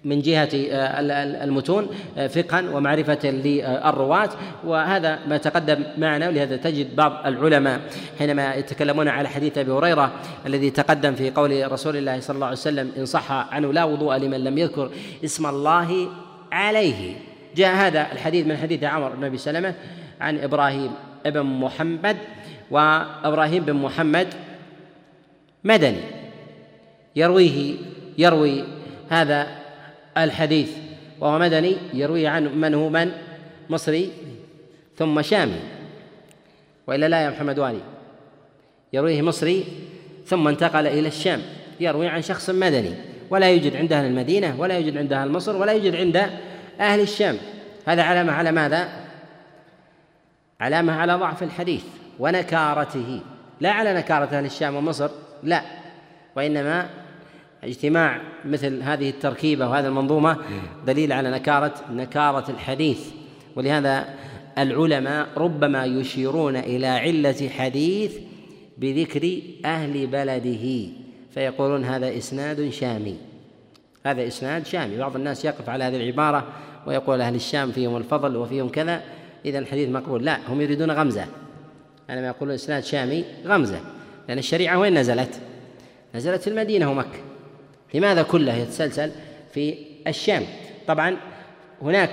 من جهة آه، المتون آه، فقها ومعرفة للرواة. وهذا ما تقدم معنا ولهذا تجد بعض العلماء حينما يتكلمون على حديث أبي هريرة الذي تقدم في قول رسول الله صلى الله عليه وسلم إن صح عنه لا وضوء لمن لم يذكر اسم الله عليه. جاء هذا الحديث من حديث عمر بن أبي سلمة عن إبراهيم ابن محمد وإبراهيم بن محمد مدني. يرويه يروي هذا الحديث وهو مدني يروي عنه من هو من؟ مصري ثم شامي. وإلا لا يا محمد والي يرويه مصري ثم انتقل إلى الشام. يروي عن شخص مدني. ولا يوجد عند أهل المدينة ولا يوجد عند أهل مصر ولا يوجد عند أهل الشام. هذا علامة على ماذا؟ علامة على ضعف الحديث ونكارته. لا على نكارة أهل الشام ومصر. لا وإنما اجتماع مثل هذه التركيبة وهذه المنظومة دليل على نكارة نكارة الحديث. ولهذا العلماء ربما يشيرون إلى علة حديث بذكر أهل بلده فيقولون هذا إسناد شامي. هذا إسناد شامي. بعض الناس يقف على هذه العبارة ويقول أهل الشام فيهم الفضل وفيهم كذا إذا الحديث مقبول. لا هم يريدون غمزة. عندما يقولون إسناد شامي غمزة. لأن الشريعة وين نزلت؟ نزلت في المدينة ومكة. لماذا كلها يتسلسل في الشام؟ طبعا هناك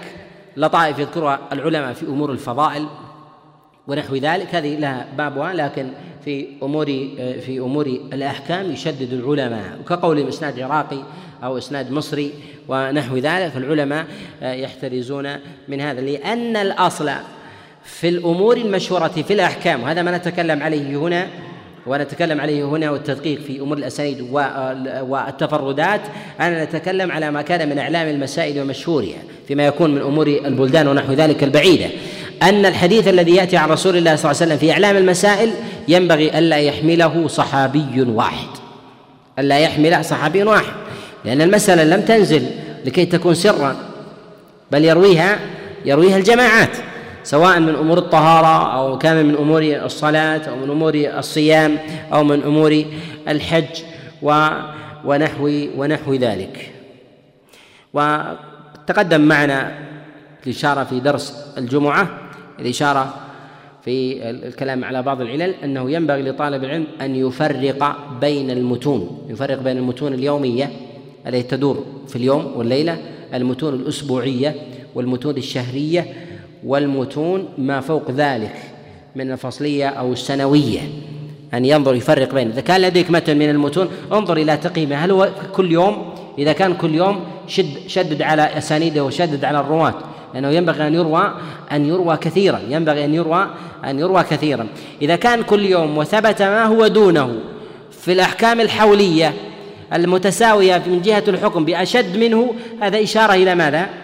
لطائف يذكرها العلماء في أمور الفضائل ونحو ذلك. هذه لها بابها لكن في أمور في أمور الأحكام يشدد العلماء. كقول إسناد عراقي أو إسناد مصري ونحو ذلك العلماء يحترزون من هذا. لأن الأصل في الأمور المشهورة في الأحكام وهذا ما نتكلم عليه هنا ونتكلم عليه هنا والتدقيق في أمور الأسانيد والتفردات. أنا نتكلم على ما كان من أعلام المسائل ومشهورها فيما يكون من أمور البلدان ونحو ذلك البعيدة. أن الحديث الذي يأتي عن رسول الله صلى الله عليه وسلم في أعلام المسائل ينبغي الا يحمله صحابي واحد. الا يحمل صحابي واحد. لأن المسألة لم تنزل لكي تكون سرا بل يرويها يرويها الجماعات. سواء من أمور الطهارة أو كان من أمور الصلاة أو من أمور الصيام أو من أمور الحج ونحو ونحو ذلك. وتقدم معنا الإشارة في درس الجمعة الإشارة في الكلام على بعض العلل أنه ينبغي لطالب العلم أن يفرق بين المتون يفرق بين المتون اليومية التي تدور في اليوم والليلة المتون الأسبوعية والمتون الشهرية والمتون ما فوق ذلك من الفصلية أو السنوية. أن ينظر يفرق بين إذا كان لديك متن من المتون انظر إلى تقييمه. هل هو كل يوم؟ إذا كان كل يوم شد شدد على أسانيده وشدد على الرواة لأنه ينبغي أن يروى أن يروى كثيرا. ينبغي أن يروى أن يروى كثيرا. إذا كان كل يوم وثبت ما هو دونه في الأحكام الحولية المتساوية من جهة الحكم بأشد منه هذا إشارة إلى ماذا؟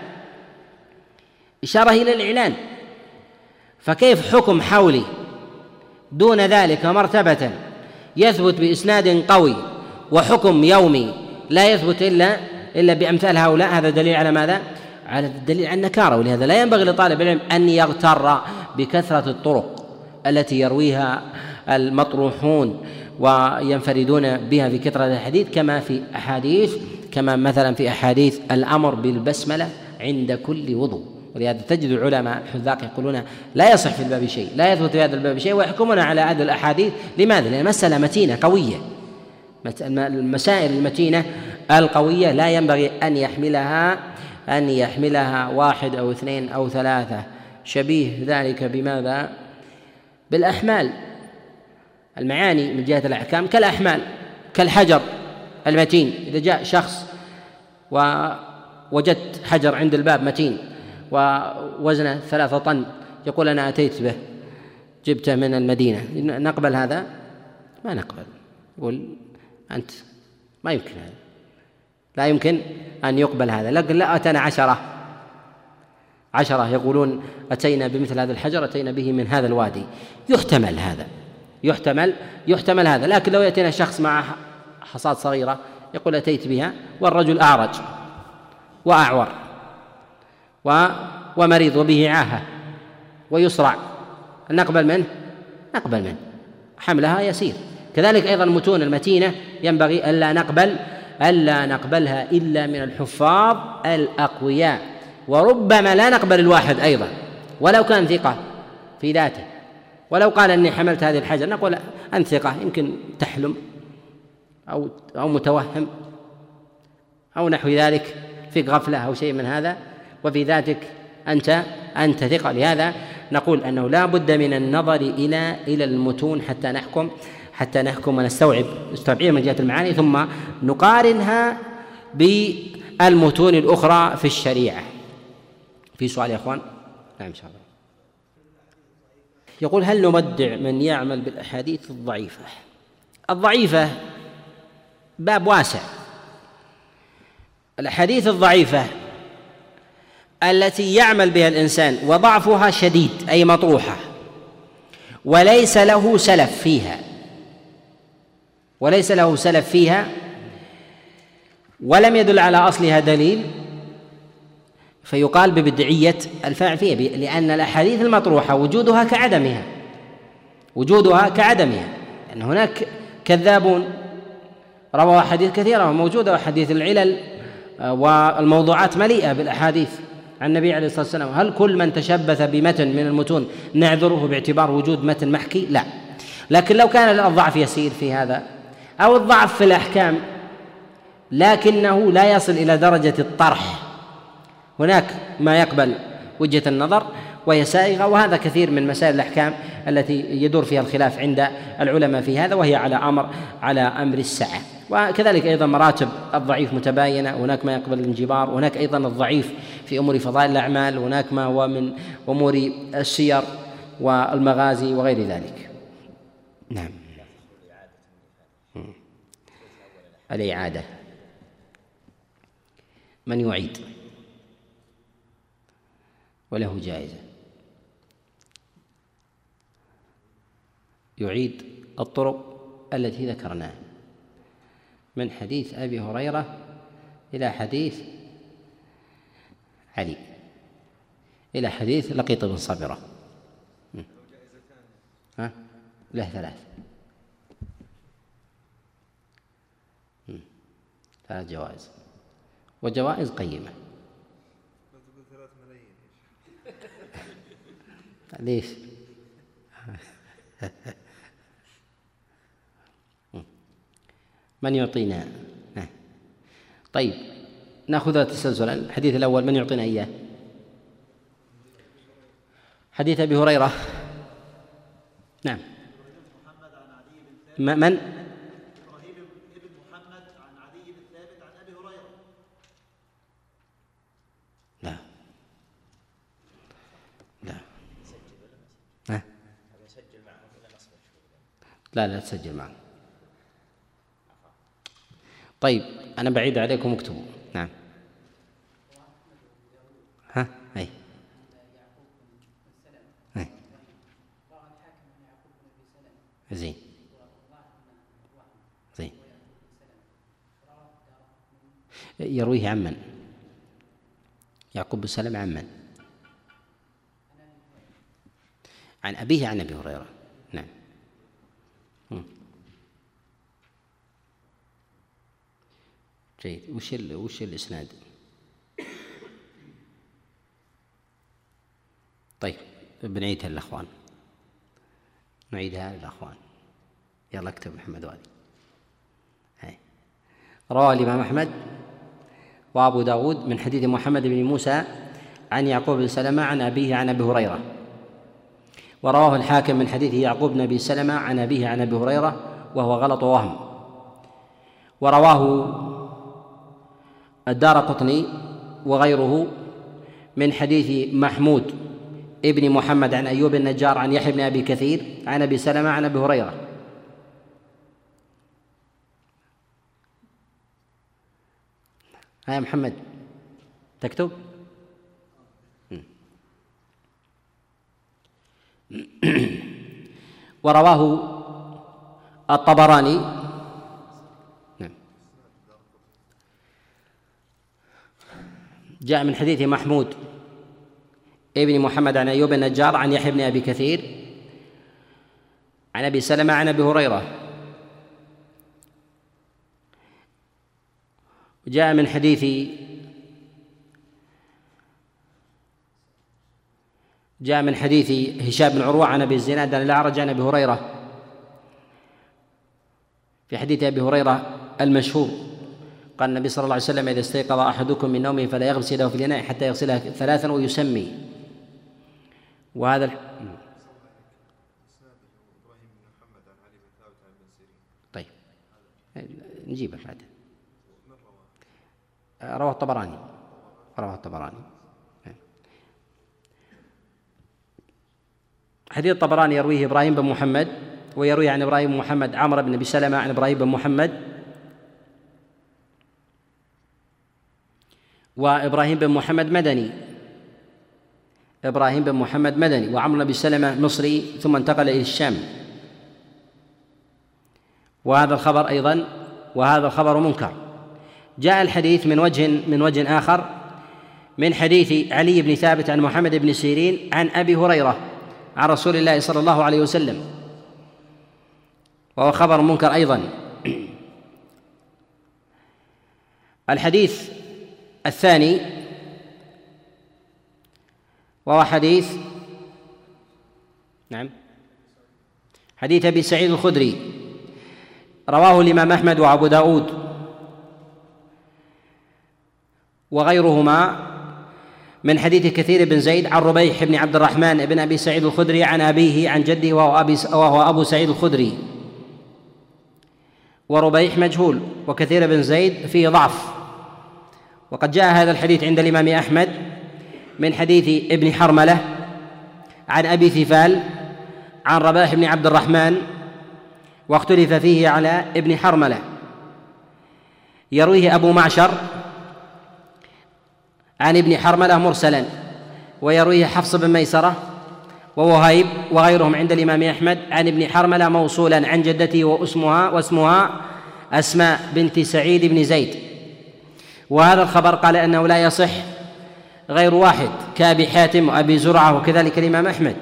إشارة إلى الإعلان. فكيف حكم حولي دون ذلك مرتبة يثبت بإسناد قوي وحكم يومي لا يثبت إلا إلا بأمثال هؤلاء؟ هذا دليل على ماذا؟ على الدليل على النكارة ولهذا لا ينبغي لطالب العلم أن يغتر بكثرة الطرق التي يرويها المطروحون وينفردون بها في كثرة الحديث كما في أحاديث كما مثلا في أحاديث الأمر بالبسملة عند كل وضوء. ولهذا تجد العلماء الحذاق يقولون لا يصح في الباب شيء لا يثبت في هذا الباب شيء ويحكمون على هذه الأحاديث. لماذا؟ لأن المسألة متينة قوية. المسائل المتينة القوية لا ينبغي أن يحملها أن يحملها واحد أو اثنين أو ثلاثة. شبيه ذلك بماذا؟ بالأحمال. المعاني من جهة الأحكام كالأحمال كالحجر المتين. إذا جاء شخص ووجدت حجر عند الباب متين ووزنه ثلاثة طن. يقول أنا أتيت به. جبته من المدينة. نقبل هذا؟ ما نقبل. يقول أنت ما يمكن هذا. لا يمكن أن يقبل هذا. لكن لا أتانا عشرة. عشرة يقولون أتينا بمثل هذا الحجر أتينا به من هذا الوادي. يحتمل هذا. يحتمل يحتمل هذا. لكن لو يأتينا شخص مع حصاد صغيرة يقول أتيت بها والرجل أعرج وأعور. ومريض وبه عاهة ويصرع نقبل منه؟ نقبل منه. حملها يسير. كذلك أيضا المتون المتينة ينبغي ألا نقبل ألا نقبلها إلا من الحفاظ الأقوياء. وربما لا نقبل الواحد أيضا ولو كان ثقة في ذاته. ولو قال إني حملت هذه الحجر نقول أنت ثقة يمكن تحلم أو أو متوهم أو نحو ذلك فيك غفلة أو شيء من هذا. وفي ذاتك أنت أنت ثقة. لهذا نقول أنه لا بد من النظر إلى إلى المتون حتى نحكم حتى نحكم ونستوعب نستوعبها من جهة المعاني ثم نقارنها بالمتون الأخرى في الشريعة. في سؤال يا أخوان؟ نعم إن شاء الله. يقول هل نبدع من يعمل بالأحاديث الضعيفة؟ الضعيفة باب واسع. الأحاديث الضعيفة التي يعمل بها الإنسان وضعفها شديد أي مطروحة. وليس له سلف فيها. وليس له سلف فيها. ولم يدل على أصلها دليل. فيقال ببدعية الفاعل فيها لأن الأحاديث المطروحة وجودها كعدمها. وجودها كعدمها. لأن هناك كذابون. رووا أحاديث كثيرة وموجودة أحاديث العلل آه، والموضوعات مليئة بالأحاديث. عن النبي عليه الصلاة والسلام هل كل من تشبث بمتن من المتون نعذره باعتبار وجود متن محكي؟ لا. لكن لو كان الضعف يسير في هذا أو الضعف في الأحكام لكنه لا يصل إلى درجة الطرح. هناك ما يقبل وجهة النظر وهي سائغة وهذا كثير من مسائل الأحكام التي يدور فيها الخلاف عند العلماء في هذا وهي على أمر على أمر السعة وكذلك أيضا مراتب الضعيف متباينة هناك ما يقبل الانجبار وهناك أيضا الضعيف في أمور فضائل الأعمال هناك ما هو من أمور السير والمغازي وغير ذلك. نعم. الإعادة. من يعيد؟ وله جائزة. يعيد الطرق التي ذكرناها. من حديث أبي هريرة إلى حديث علي. إلى حديث لقيط بن صبرة ها؟ له ثلاث. ثلاث جوائز. وجوائز قيمة. ليش؟ من يعطينا؟ طيب. ناخذ تسلسلا الحديث الأول من يعطينا إياه؟ حديث أبي هريرة. نعم. من؟ لا. لا. تسجل معنا طيب أنا بعيد عليكم اكتبوا. يعقوب بن عن من؟ عن أبيه عن أبي هريرة. نعم. جيد. وش ال... وش الإسناد؟ طيب بنعيدها للأخوان. نعيدها للأخوان. يلا اكتب محمد وادي. روى الإمام أحمد. وابو داود من حديث محمد بن موسى عن يعقوب بن سلمة عن أبيه عن أبي هريرة. ورواه الحاكم من حديث يعقوب بن أبي سلمة عن أبيه عن أبي هريرة وهو غلط وهم ورواه الدار قطني وغيره من حديث محمود ابن محمد عن أيوب النجار عن يحيى بن أبي كثير عن أبي سلمة عن أبي هريرة. ها محمد تكتب؟ ورواه الطبراني. نعم. جاء من حديث محمود ابن محمد عن أيوب النجار عن يحيى بن أبي كثير عن أبي سلمة عن أبي هريرة. جاء من حديث جاء من حديث هشام بن عروة عن أبي الزناد عن الأعرج عن أبي هريرة. في حديث أبي هريرة المشهور قال النبي صلى الله عليه وسلم إذا استيقظ أحدكم من نومه فلا يغسل يده في الإناء حتى يغسلها ثلاثا ويسمي. وهذا طيب نجيبه بعد رواه الطبراني. رواه الطبراني. حديث الطبراني يرويه إبراهيم بن محمد ويروي عن إبراهيم بن محمد عمرو بن ابي سلمه عن إبراهيم بن محمد. وإبراهيم بن محمد مدني. إبراهيم بن محمد مدني وعمرو بن سلمه مصري ثم انتقل إلى الشام. وهذا الخبر أيضا وهذا الخبر منكر. جاء الحديث من وجه من وجه آخر من حديث علي بن ثابت عن محمد بن سيرين عن أبي هريرة عن رسول الله صلى الله عليه وسلم. وهو خبر منكر أيضا. الحديث الثاني وهو حديث نعم حديث أبي سعيد الخدري رواه الإمام أحمد وأبو داود. وغيرهما من حديث كثير بن زيد عن ربيح بن عبد الرحمن بن أبي سعيد الخدري عن أبيه عن جده وهو, أبي وهو أبو سعيد الخدري. وربيح مجهول وكثير بن زيد فيه ضعف. وقد جاء هذا الحديث عند الإمام أحمد من حديث ابن حرملة عن أبي ثفال عن رباح بن عبد الرحمن واختلف فيه على ابن حرملة. يرويه أبو معشر عن ابن حرملة مرسلا ويرويه حفص بن ميسرة ووهيب وغيرهم عند الإمام أحمد عن ابن حرملة موصولا عن جدته وأسمها واسمها أسماء بنت سعيد بن زيد. وهذا الخبر قال أنه لا يصح غير واحد كأبي حاتم وأبي زرعة وكذلك الإمام أحمد.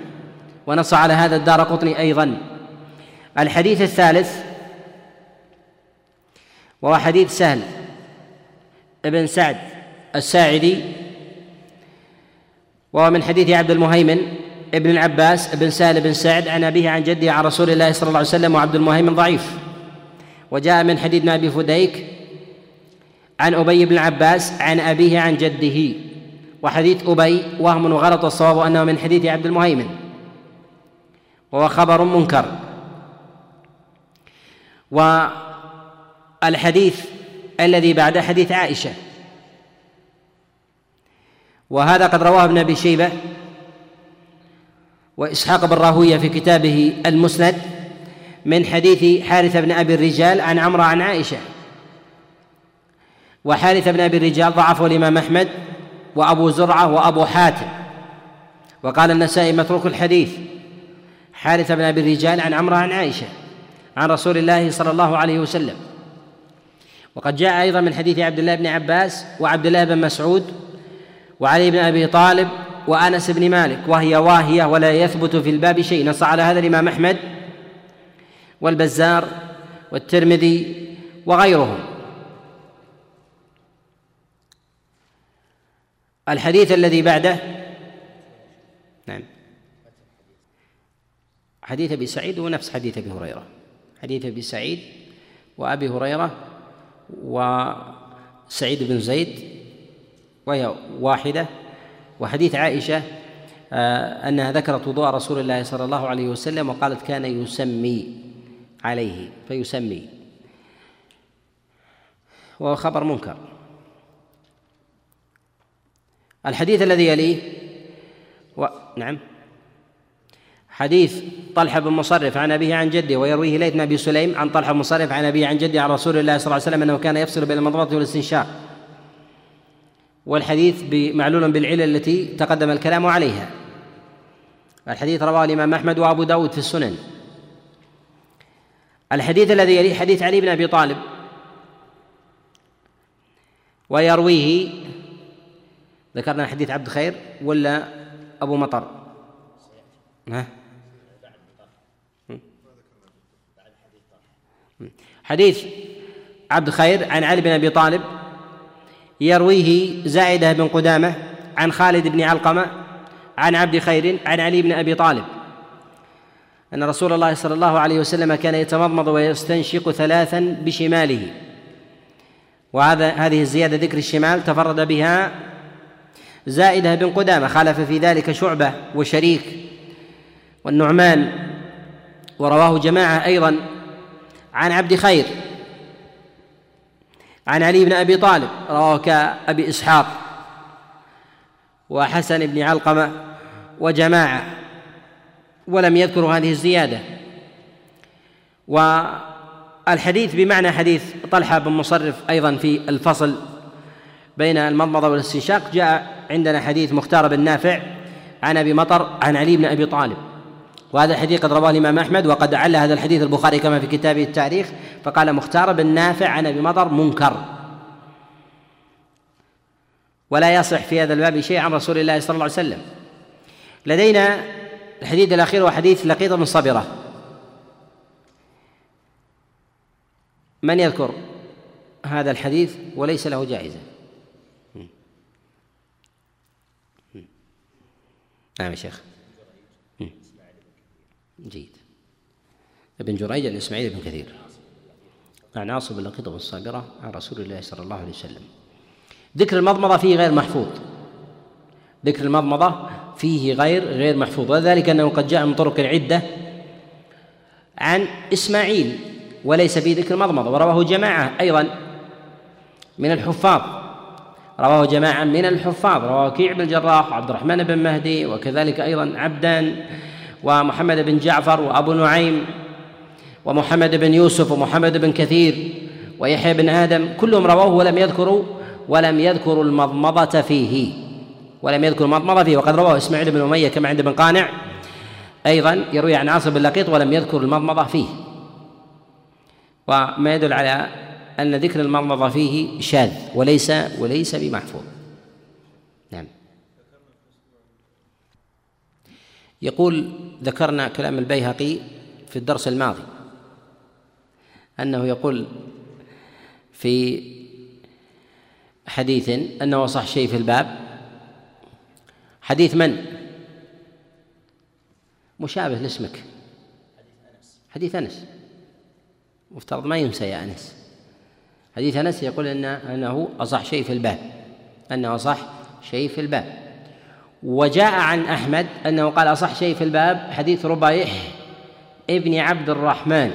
ونص على هذا الدار قطني أيضا. الحديث الثالث وهو حديث سهل ابن سعد الساعدي وهو من حديث عبد المهيمن ابن العباس بن سهل بن سعد عن أبيه عن جده عن رسول الله صلى الله عليه وسلم وعبد المهيمن ضعيف. وجاء من حديث أبي فديك عن أبي بن العباس عن أبيه عن جده وحديث أبي وهم وغلط الصواب أنه من حديث عبد المهيمن وهو خبر منكر. والحديث الذي بعد حديث عائشة وهذا قد رواه ابن أبي شيبة وإسحاق بن راهوية في كتابه المسند من حديث حارثه بن أبي الرجال عن عمرو عن عائشة. وحارثه بن أبي الرجال ضعفه الإمام أحمد وأبو زرعة وأبو حاتم. وقال النسائي متروك الحديث حارثه بن أبي الرجال عن عمرو عن عائشة عن رسول الله صلى الله عليه وسلم. وقد جاء أيضا من حديث عبد الله بن عباس وعبد الله بن مسعود وعلي بن أبي طالب وأنس بن مالك وهي واهية ولا يثبت في الباب شيء نص على هذا الإمام أحمد والبزار والترمذي وغيرهم. الحديث الذي بعده نعم. حديث أبي سعيد هو نفس حديث أبي هريرة. حديث أبي سعيد وأبي هريرة وسعيد بن زيد وهي واحدة. وحديث عائشة آه، أنها ذكرت وضوء رسول الله صلى الله عليه وسلم وقالت كان يسمي عليه فيسمي. وهو خبر منكر. الحديث الذي يليه و... نعم. حديث طلحة بن مصرف عن أبيه عن جده ويرويه ليث بن أبي سليم عن طلحة بن مصرف عن أبيه عن جده عن رسول الله صلى الله عليه وسلم أنه كان يفصل بين المضمضة والاستنشاق. والحديث معلول بالعلل التي تقدم الكلام عليها. الحديث رواه الإمام أحمد وأبو داود في السنن. الحديث الذي يليه حديث علي بن أبي طالب. ويرويه ذكرنا حديث عبد خير ولا أبو مطر؟ ها؟ حديث عبد خير عن علي بن أبي طالب يرويه زائدة بن قدامة عن خالد بن علقمة عن عبد خير عن علي بن أبي طالب. أن رسول الله صلى الله عليه وسلم كان يتمضمض ويستنشق ثلاثا بشماله. وهذا هذه الزيادة ذكر الشمال تفرد بها زائدة بن قدامة. خالف في ذلك شعبة وشريك والنعمان. ورواه جماعة أيضا عن عبد خير. عن علي بن أبي طالب رواه كأبي إسحاق وحسن بن علقمة وجماعة ولم يذكروا هذه الزيادة. والحديث بمعنى حديث طلحة بن مصرف أيضا في الفصل بين المضمضة والاستنشاق جاء عندنا حديث مختار بن نافع عن أبي مطر عن علي بن أبي طالب. وهذا الحديث قد رواه الإمام أحمد وقد عل هذا الحديث البخاري كما في كتابه التاريخ فقال مختار بن نافع عن أبي مطر منكر. ولا يصح في هذا الباب شيء عن رسول الله صلى الله عليه وسلم. لدينا الحديث الأخير هو حديث لقيط بن صبرة. من يذكر هذا الحديث؟ وليس له جائزة. نعم يا شيخ. جيد. ابن جريج الإسماعيلي بن كثير. عن عاصم بن لقيط بن الصابرة عن رسول الله صلى الله عليه وسلم. ذكر المضمضة فيه غير محفوظ. ذكر المضمضة فيه غير غير محفوظ. وذلك أنه قد جاء من طرق عدة عن إسماعيل وليس في ذكر المضمضة. ورواه جماعة أيضا من الحفاظ. رواه جماعة من الحفاظ. رواه كيع بن الجراح وعبد الرحمن بن مهدي وكذلك أيضا عبدان. ومحمد بن جعفر وأبو نعيم ومحمد بن يوسف ومحمد بن كثير ويحيى بن آدم كلهم رواه ولم يذكروا ولم يذكروا المضمضة فيه. ولم يذكر المضمضة فيه. وقد رواه إسماعيل بن أمية كما عند ابن قانع. أيضا يروي عن عاصم بن لقيط ولم يذكر المضمضة فيه. وما يدل على أن ذكر المضمضة فيه شاذ وليس وليس بمحفوظ. نعم. يقول ذكرنا كلام البيهقي في الدرس الماضي أنه يقول في حديث أنه صح شيء في الباب. حديث من؟ مشابه لاسمك. حديث أنس. مفترض ما ينسى يا أنس. حديث أنس يقول أنه أصح شيء في الباب. أنه أصح شيء في الباب. وجاء عن أحمد أنه قال أصح شيء في الباب حديث ربيح ابن عبد الرحمن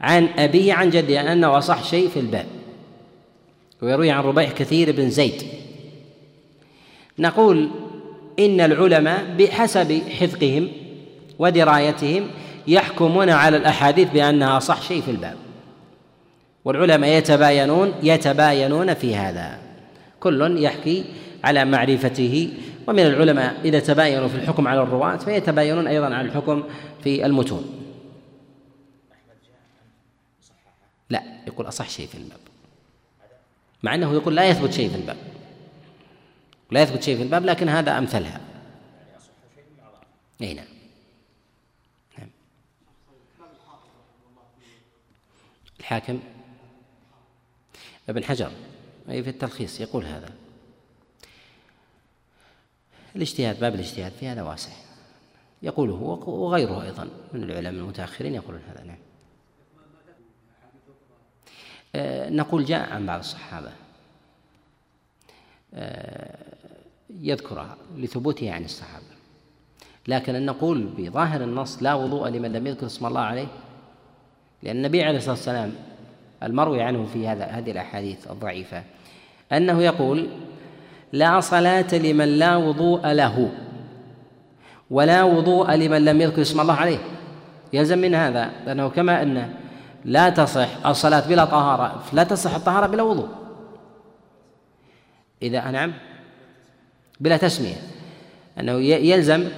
عن أبيه عن جده أنه أصح شيء في الباب ويروي عن ربيح كثير بن زيد. نقول إن العلماء بحسب حفظهم ودرايتهم يحكمون على الأحاديث بأنها صح شيء في الباب. والعلماء يتباينون يتباينون في هذا. كل يحكي على معرفته ومن العلماء إذا تباينوا في الحكم على الرواة فيتباينون أيضا على الحكم في المتون. لا يقول أصح شيء في الباب. مع أنه يقول لا يثبت شيء في الباب. لا يثبت شيء في الباب لكن هذا أمثلها. أي نعم. نعم. الحاكم ابن حجر أي في التلخيص يقول هذا. الاجتهاد باب الاجتهاد في هذا واسع. يقوله وغيره أيضا من العلماء المتأخرين يقولون هذا نعم. آه، نقول جاء عن بعض الصحابة. آه، يذكرها لثبوتها عن الصحابة. لكن أن نقول بظاهر النص لا وضوء لمن لم يذكر اسم الله عليه لأن النبي عليه الصلاة والسلام المروي عنه في هذا هذه الأحاديث الضعيفة أنه يقول لا صلاة لمن لا وضوء له. ولا وضوء لمن لم يذكر اسم الله عليه. يلزم من هذا لأنه كما أن لا تصح الصلاة بلا طهارة لا تصح الطهارة بلا وضوء. إذا نعم بلا تسمية. أنه يلزم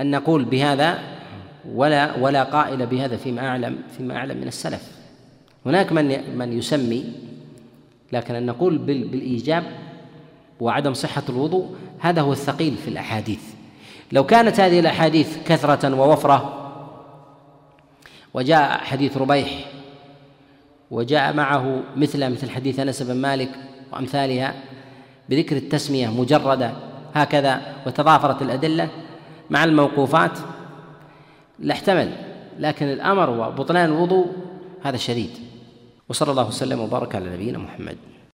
أن نقول بهذا ولا ولا قائل بهذا فيما أعلم فيما أعلم من السلف. هناك من من يسمي لكن أن نقول بالإيجاب وعدم صحة الوضوء هذا هو الثقيل في الأحاديث. لو كانت هذه الأحاديث كثرة ووفرة وجاء حديث ربيح وجاء معه مثل مثل حديث أنس بن مالك وأمثالها بذكر التسمية مجردة هكذا وتضافرت الأدلة مع الموقوفات لاحتمل. لكن الأمر وبطلان الوضوء هذا شديد. وصلى الله وسلم وبارك على نبينا محمد.